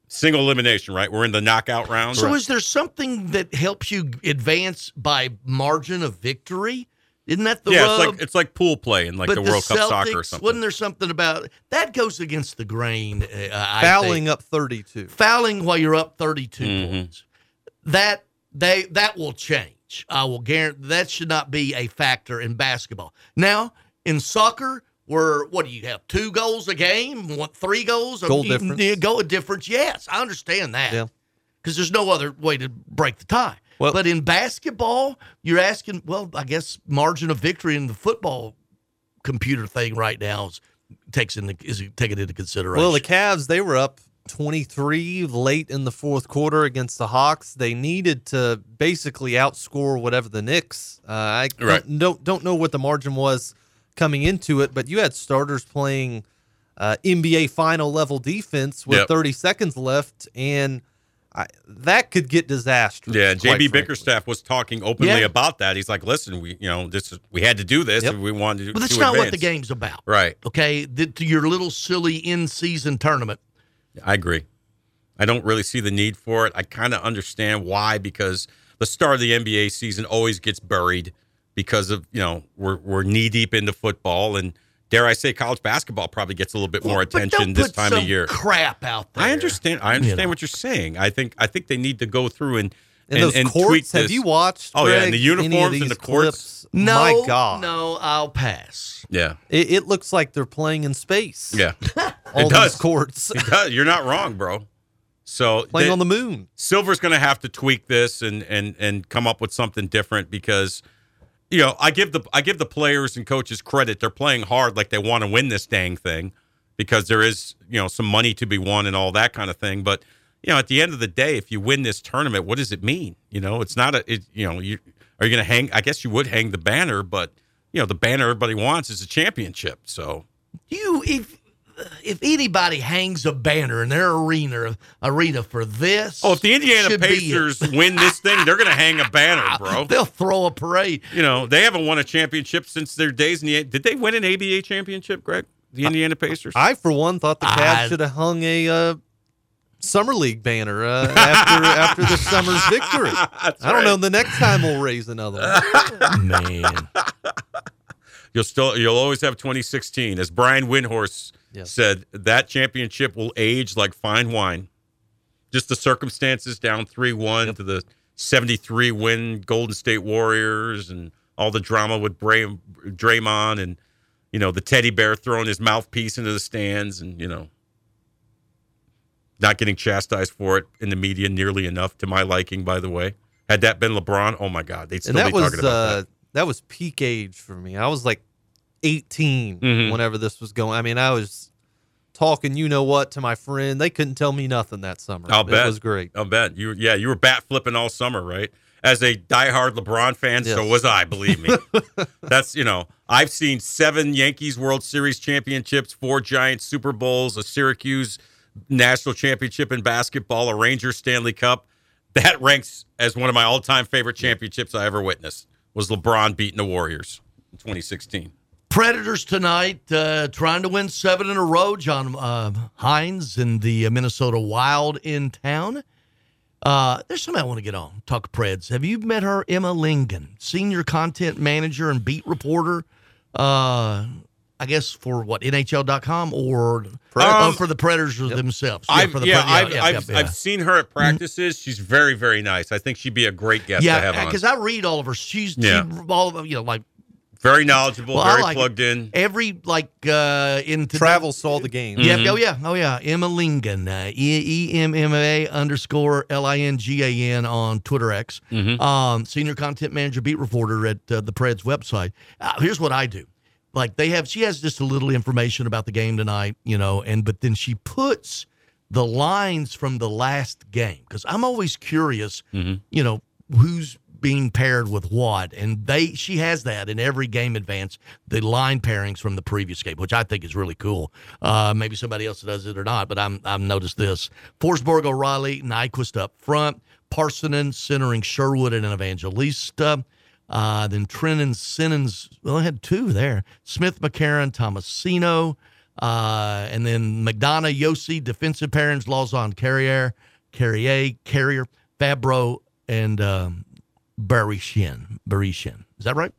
single elimination. Right, we're in the knockout round. So is there something that helps you advance by margin of victory? Isn't that the yeah, rub? it's like it's like pool play in like but the World Cup soccer or something. Wasn't there something about that goes against the grain? Uh, I Fouling think. up 32. fouling while you're up 32 Mm-hmm. points. That they that will change. I will guarantee that should not be a factor in basketball. Now, in soccer, where what do you have? Two goals a game? What three goals? Goal You- difference. you- Goal difference, yes. I understand that. Yeah. Because there's no other way to break the tie. Well- but in basketball, you're asking, well, I guess margin of victory in the football computer thing right now is takes into is taken into consideration. Well, the Cavs they were up 23 late in the fourth quarter against the Hawks. They needed to basically outscore whatever the Knicks. Uh, I Right. don't don't know what the margin was coming into it, but you had starters playing uh, NBA final level defense with Yep. 30 seconds left, and I, that could get disastrous. Yeah, JB. Bickerstaff was talking openly Yeah. about that. He's like, "Listen, we, you know, this is we had to do this, Yep. and we wanted to." But that's to not what the game's about. Right. Okay. The, to your little silly in season tournament. I agree. I don't really see the need for it. I kind of understand why because the start of the NBA season always gets buried because of you know we're we're knee deep into football and dare I say college basketball probably gets a little bit more But don't attention this time some of year. Crap out there. I understand. I understand You know. what you're saying. I think I think they need to go through and And, and, those and courts, tweak have you watched? Oh yeah, and the uniforms and the courts. clips? No, My God. no, I'll pass. Yeah, It, it looks like they're playing in space. yeah. All it does. these courts. It does. You're not wrong, bro. So Playing they- on the moon. Silver's going to have to tweak this and and and come up with something different because you know I give the I give the players and coaches credit. They're playing hard, like they want to win this dang thing because there is you know some money to be won and all that kind of thing. But you know, at the end of the day, if you win this tournament, what does it mean? You know, it's not a it, you know you are you going to hang? I guess you would hang the banner, but you know the banner everybody wants is a championship. So You if if anybody hangs a banner in their arena arena for this, Oh, if the Indiana should be it. Pacers win this thing, they're going to hang a banner, bro. They'll throw a parade. You know, they haven't won a championship since their days in the. Did they win an ABA championship, Greg? The Indiana Pacers. I, for one, thought the Cavs should have hung a uh, summer league banner uh, after after the summer's victory. I don't know. The next time we'll raise another one. Man, You'll still, you'll always have 2016, as Brian Windhorst Yes. said. That championship will age like fine wine. Just the circumstances down three one to the 73 win Golden State Warriors and all the drama with Bray, Draymond and you know the teddy bear throwing his mouthpiece into the stands and you know not getting chastised for it in the media nearly enough to my liking. By the way, had that been LeBron, oh my God, they'd still be was talking about uh, that. that. was peak age for me. I was like 18 Mhm. whenever this was going. I mean, I was talking, you know what, to my friend. They couldn't tell me nothing that summer. I'll it bet. was great. I'll bet you. Yeah, you were bat flipping all summer, right? As a diehard LeBron fan, so was I. Believe me. That's you know, I've seen seven Yankees World Series championships, four Giants Super Bowls, a Syracuse national championship in basketball, a Rangers Stanley Cup. That ranks as one of my all-time favorite championships I ever witnessed. Was LeBron beating the Warriors in 2016? Predators tonight uh, trying to win seven in a row. John uh, Hynes and the uh, Minnesota Wild in town. Uh, there's somebody I want to get on. Talk Preds. Have you met her, Emma Lingan, senior content manager and beat reporter? Uh, I guess for what NHL.com or oh, for the Predators themselves. Yeah, I've, for the yeah, Pred- I've, yeah, I've, yeah, I've seen her at practices. She's very, very nice. I think she'd be a great guest to have Yeah, because I read all of her. She's Yeah. she, all of them, you know, like Very knowledgeable, Well, I very like it. plugged in. Every like uh in today- Travels to all the games. Yeah, Mhm. oh yeah, oh yeah. Emma Lingan, uh, E E M M A underscore L I N G A N on Twitter X. Mhm. Um, senior content manager, beat reporter at uh, the Preds website. Uh, here's what I do. Like they have, she has just a little information about the game tonight, you know, and but then she puts the lines from the last game because I'm always curious, Mm-hmm. you know, who's being paired with what, and they she has that in every game advance, the line pairings from the previous game, which I think is really cool. Uh, maybe somebody else does it or not, but I'm I've noticed this: Forsberg, O'Reilly, Nyquist up front, Parssinen centering Sherwood and an Evangelista. Uh, then Trenin Simmons, well, I had two there. Smith, McCarron, Tomasino, uh, and then McDonagh, Josi, defensive pairings, Lauzon, Carrier, Carrier, Carrier, Fabbro, and um, Barishin. Barishin. Is that right?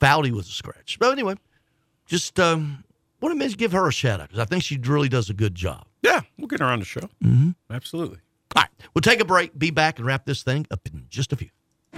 Foudy was a scratch. But anyway, just um, want to maybe give her a shout out because I think she really does a good job. Yeah, we'll get her on the show. Mm-hmm. Absolutely. All right, we'll take a break, be back, and wrap this thing up in just a few.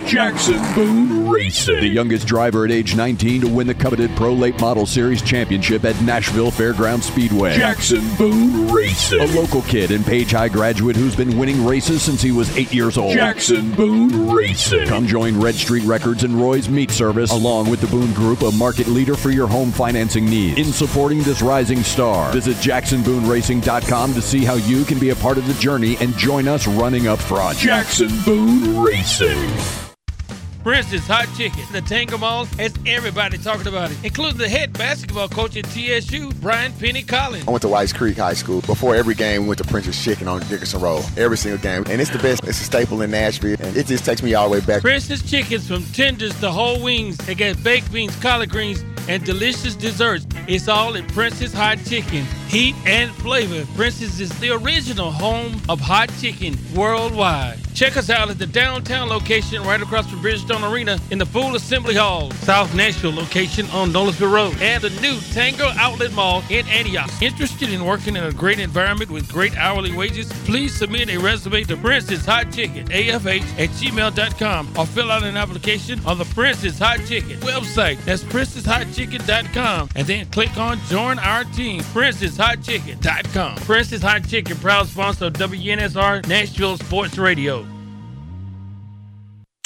Jackson Boone Racing. The youngest driver at age 19 to win the coveted Pro Late Model Series championship at Nashville Fairground Speedway. Jackson Boone Racing. A local kid and Page High graduate who's been winning races since he was eight years old. Jackson Boone Racing. Come join Red Street Records and Roy's Meat Service, along with the Boone Group, a market leader for your home financing needs. In supporting this rising star, visit JacksonBooneRacing.com to see how you can be a part of the journey and join us running up front. Jackson Boone Racing. Prince's Hot Chicken. The Tanger Mall has everybody talking about it, including the head basketball coach at TSU, Brian Penny Collins. I went to Whites Creek High School. Before every game, we went to Prince's Chicken on Dickerson Road. Every single game. And it's the best. It's a staple in Nashville. And it just takes me all the way back. Prince's Chickens from tenders to whole wings. They got baked beans, collard greens, and delicious desserts. It's all at Prince's Hot Chicken. heat, and flavor, Prince's is the original home of hot chicken worldwide. Check us out at the downtown location right across from Bridgestone Arena in the Full Assembly Hall, South Nashville location on Nolensville Road, and the new Tanger Outlet Mall in Antioch. Interested in working in a great environment with great hourly wages? Please submit a resume to Prince's Hot Chicken, AFH at gmail.com, or fill out an application on the Prince's Hot Chicken website. That's princesshotchicken.com, and then click on Join Our Team, princesshotchicken.com. Prince's Hot Chicken, proud sponsor of WNSR Nashville Sports Radio.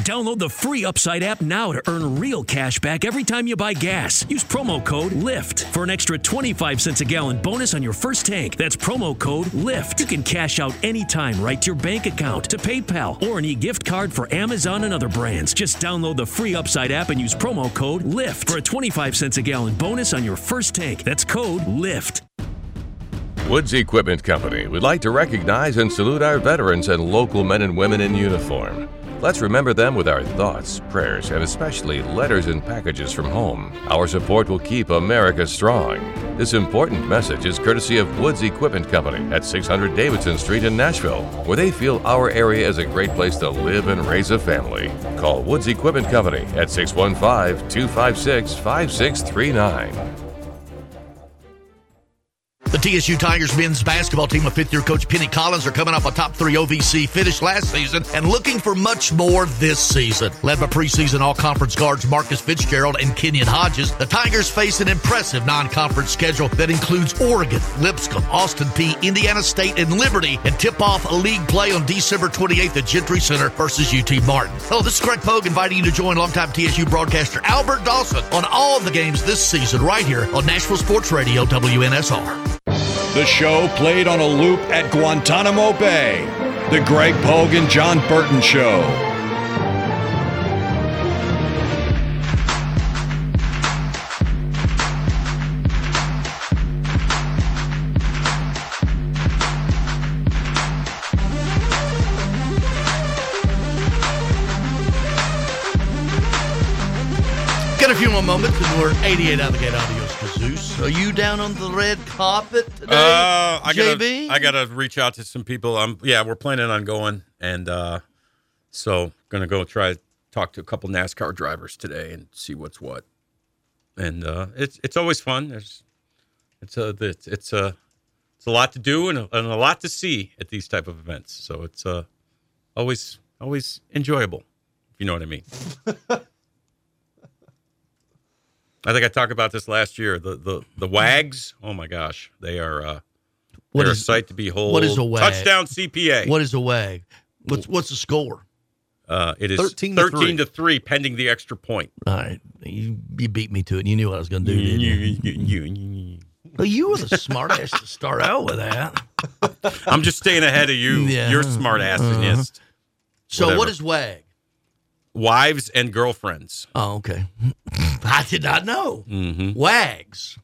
Download the free Upside app now to earn real cash back every time you buy gas. Use promo code LIFT for an extra 25 cents a gallon bonus on your first tank. That's promo code LIFT. You can cash out anytime right to your bank account, to PayPal, or an e gift card for Amazon and other brands. Just download the free Upside app and use promo code LIFT for a 25 cents a gallon bonus on your first tank. That's code LIFT. Woods Equipment Company would like to recognize and salute our veterans and local men and women in uniform. Let's remember them with our thoughts, prayers, and especially letters and packages from home. Our support will keep America strong. This important message is courtesy of Woods Equipment Company at 600 Davidson Street in Nashville, where they feel our area is a great place to live and raise a family. Call Woods Equipment Company at 615 256 5639. The TSU Tigers men's basketball team of fifth year coach Penny Collins are coming off a top three OVC finish last season and looking for much more this season. Led by preseason all conference guards Marcus Fitzgerald and Kenyon Hodges, the Tigers face an impressive non conference schedule that includes Oregon, Lipscomb, Austin Peay, Indiana State, and Liberty, and tip off a league play on December 28th at Gentry Center versus UT Martin. Hello, this is Greg Pogue inviting you to join longtime TSU broadcaster Albert Dawson on all the games this season right here on Nashville Sports Radio WNSR. The show played on a loop at Guantanamo Bay. The Greg Pogue John Burton Show. Get a few more moments and we're 88 out of the gate audios Kazoos. Are you down on the red carpet today, Uh, I JB? gotta, I gotta reach out to some people. Um, yeah, we're planning on going, and uh, so gonna go try to talk to a couple NASCAR drivers today and see what's what. And uh, it's it's always fun. There's it's a it's it's a it's a lot to do and a, and a lot to see at these type of events. So it's uh, always always enjoyable, if you know what I mean. I think I talked about this last year. The the the wags. Oh my gosh, they are uh, What they're is- a sight to behold. what is a wag? Touchdown CPA. What is a wag? What's what's the score? Uh, it is 13 13, to three. to three, pending the extra point. All right, you, you beat me to it. You knew what I was going to do, didn't you? Well, you were the smart ass to start out with that. I'm just staying ahead of you. Yeah. You're smart ass Uh-huh. So Whatever. what is wag? Wives and girlfriends. Oh, okay. I did not know. Mm-hmm. Wags.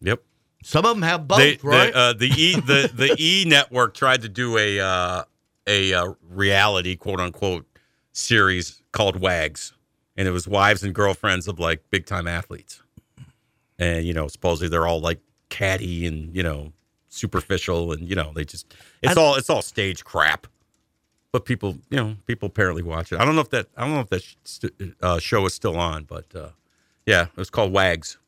Yep. Some of them have both, They- right? The, uh, the E the the E network tried to do a uh, a uh, reality quote unquote series called Wags, and it was wives and girlfriends of like big time athletes, and you know supposedly they're all like catty and you know superficial and you know they just it's all it's all stage crap. But people, you know, people apparently watch it. I don't know if that I don't know if that sh- st- uh, show is still on, but uh, yeah, it was called Wags.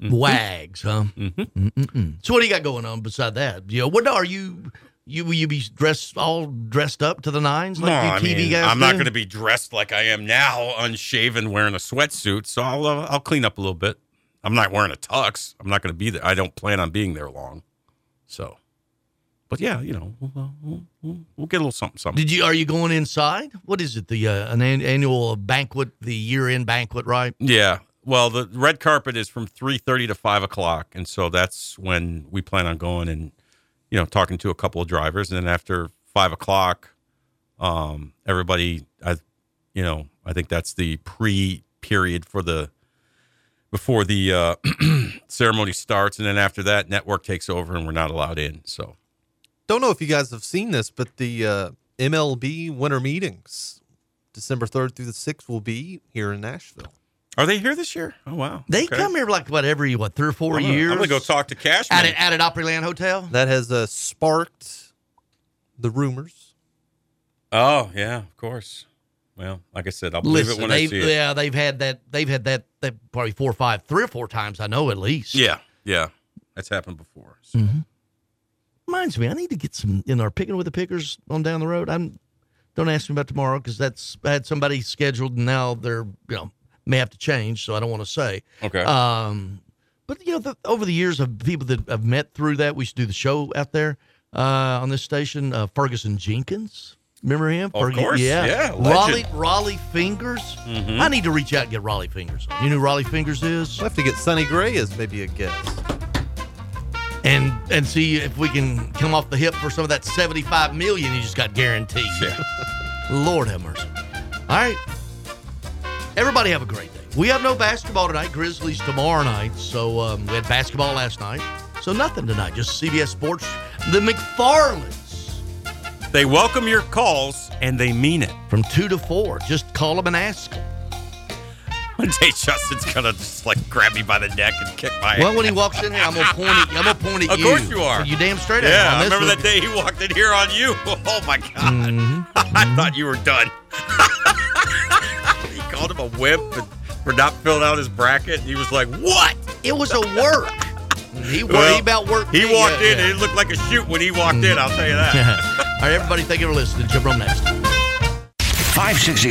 Wags, huh? Mm-hmm. So what do you got going on beside that? You know, what are you? You will you be dressed all dressed up to the nines like no, you I mean, guys? I'm not going to be dressed like I am now, unshaven, wearing a sweatsuit. So I'll uh, I'll clean up a little bit. I'm not wearing a tux. I'm not going to be there. I don't plan on being there long. So but yeah, you know, we'll, we'll, we'll, we'll get a little something, something. Did you? Are you going inside? What is it? The uh, an an- annual banquet, the year end banquet, right? Yeah. Well, the red carpet is from three thirty to five o'clock, and so that's when we plan on going and you know talking to a couple of drivers, and then after five o'clock, um, everybody, I, you know, I think that's the pre period for the before the uh, ceremony starts, and then after that, network takes over, and we're not allowed in. So Don't know if you guys have seen this, but the uh, MLB winter meetings, December 3rd through the 6th, will be here in Nashville. Are they here this year? Oh wow! They Okay. come here like what every what three or 4 I'm gonna- years. I'm gonna go talk to Cashman. at, a- at an Opryland hotel. That has uh, sparked the rumors. Oh yeah, of course. Well, like I said, I'll believe Listen, it when I they've, see it. yeah, they've had that. They've had that. That probably four or five, three or four times. I know at least. Yeah, yeah, that's happened before. So. Mhm. Reminds me, I need to get some in our picking with the pickers on down the road. I'm. Don't ask me about tomorrow because that's I had somebody scheduled and now they're you know may have to change, so I don't want to say. Okay. Um, but you know, the, over the years of people that I've met through that, we used to do the show out there uh, on this station. Uh, Ferguson Jenkins, remember him? Of Fergie- course, yeah. yeah, Raleigh legend. Rollie Fingers. Mhm. I need to reach out and get Rollie Fingers. You know who Rollie Fingers is? We'll have to get Sonny Gray as maybe a guest. And and see if we can come off the hip for some of that 75 million you just got guaranteed. Yeah. Lord have mercy. All right. Everybody have a great day. We have no basketball tonight. Grizzlies tomorrow night. So um, we had basketball last night. So nothing tonight. Just CBS Sports. The McFarlands They welcome your calls and they mean it. from two to four. Just call them and ask them. One day Justin's gonna just like grab me by the neck and kick my ass. Well, when he walks in here, I'm gonna point at I'm gonna point at Of you. course you are. You damn straight. I am Yeah, I remember one. that day he walked in here on you. Oh my god! Mm-hmm. I thought you were done. he called him a wimp for not filling out his bracket. He was like, "What?" It was a work. He, Well, he about worked. He walked yeah, in yeah. and it looked like a shoot when he walked in. I'll tell you that. All right, everybody, thank you for listening. Jim Rome next. 560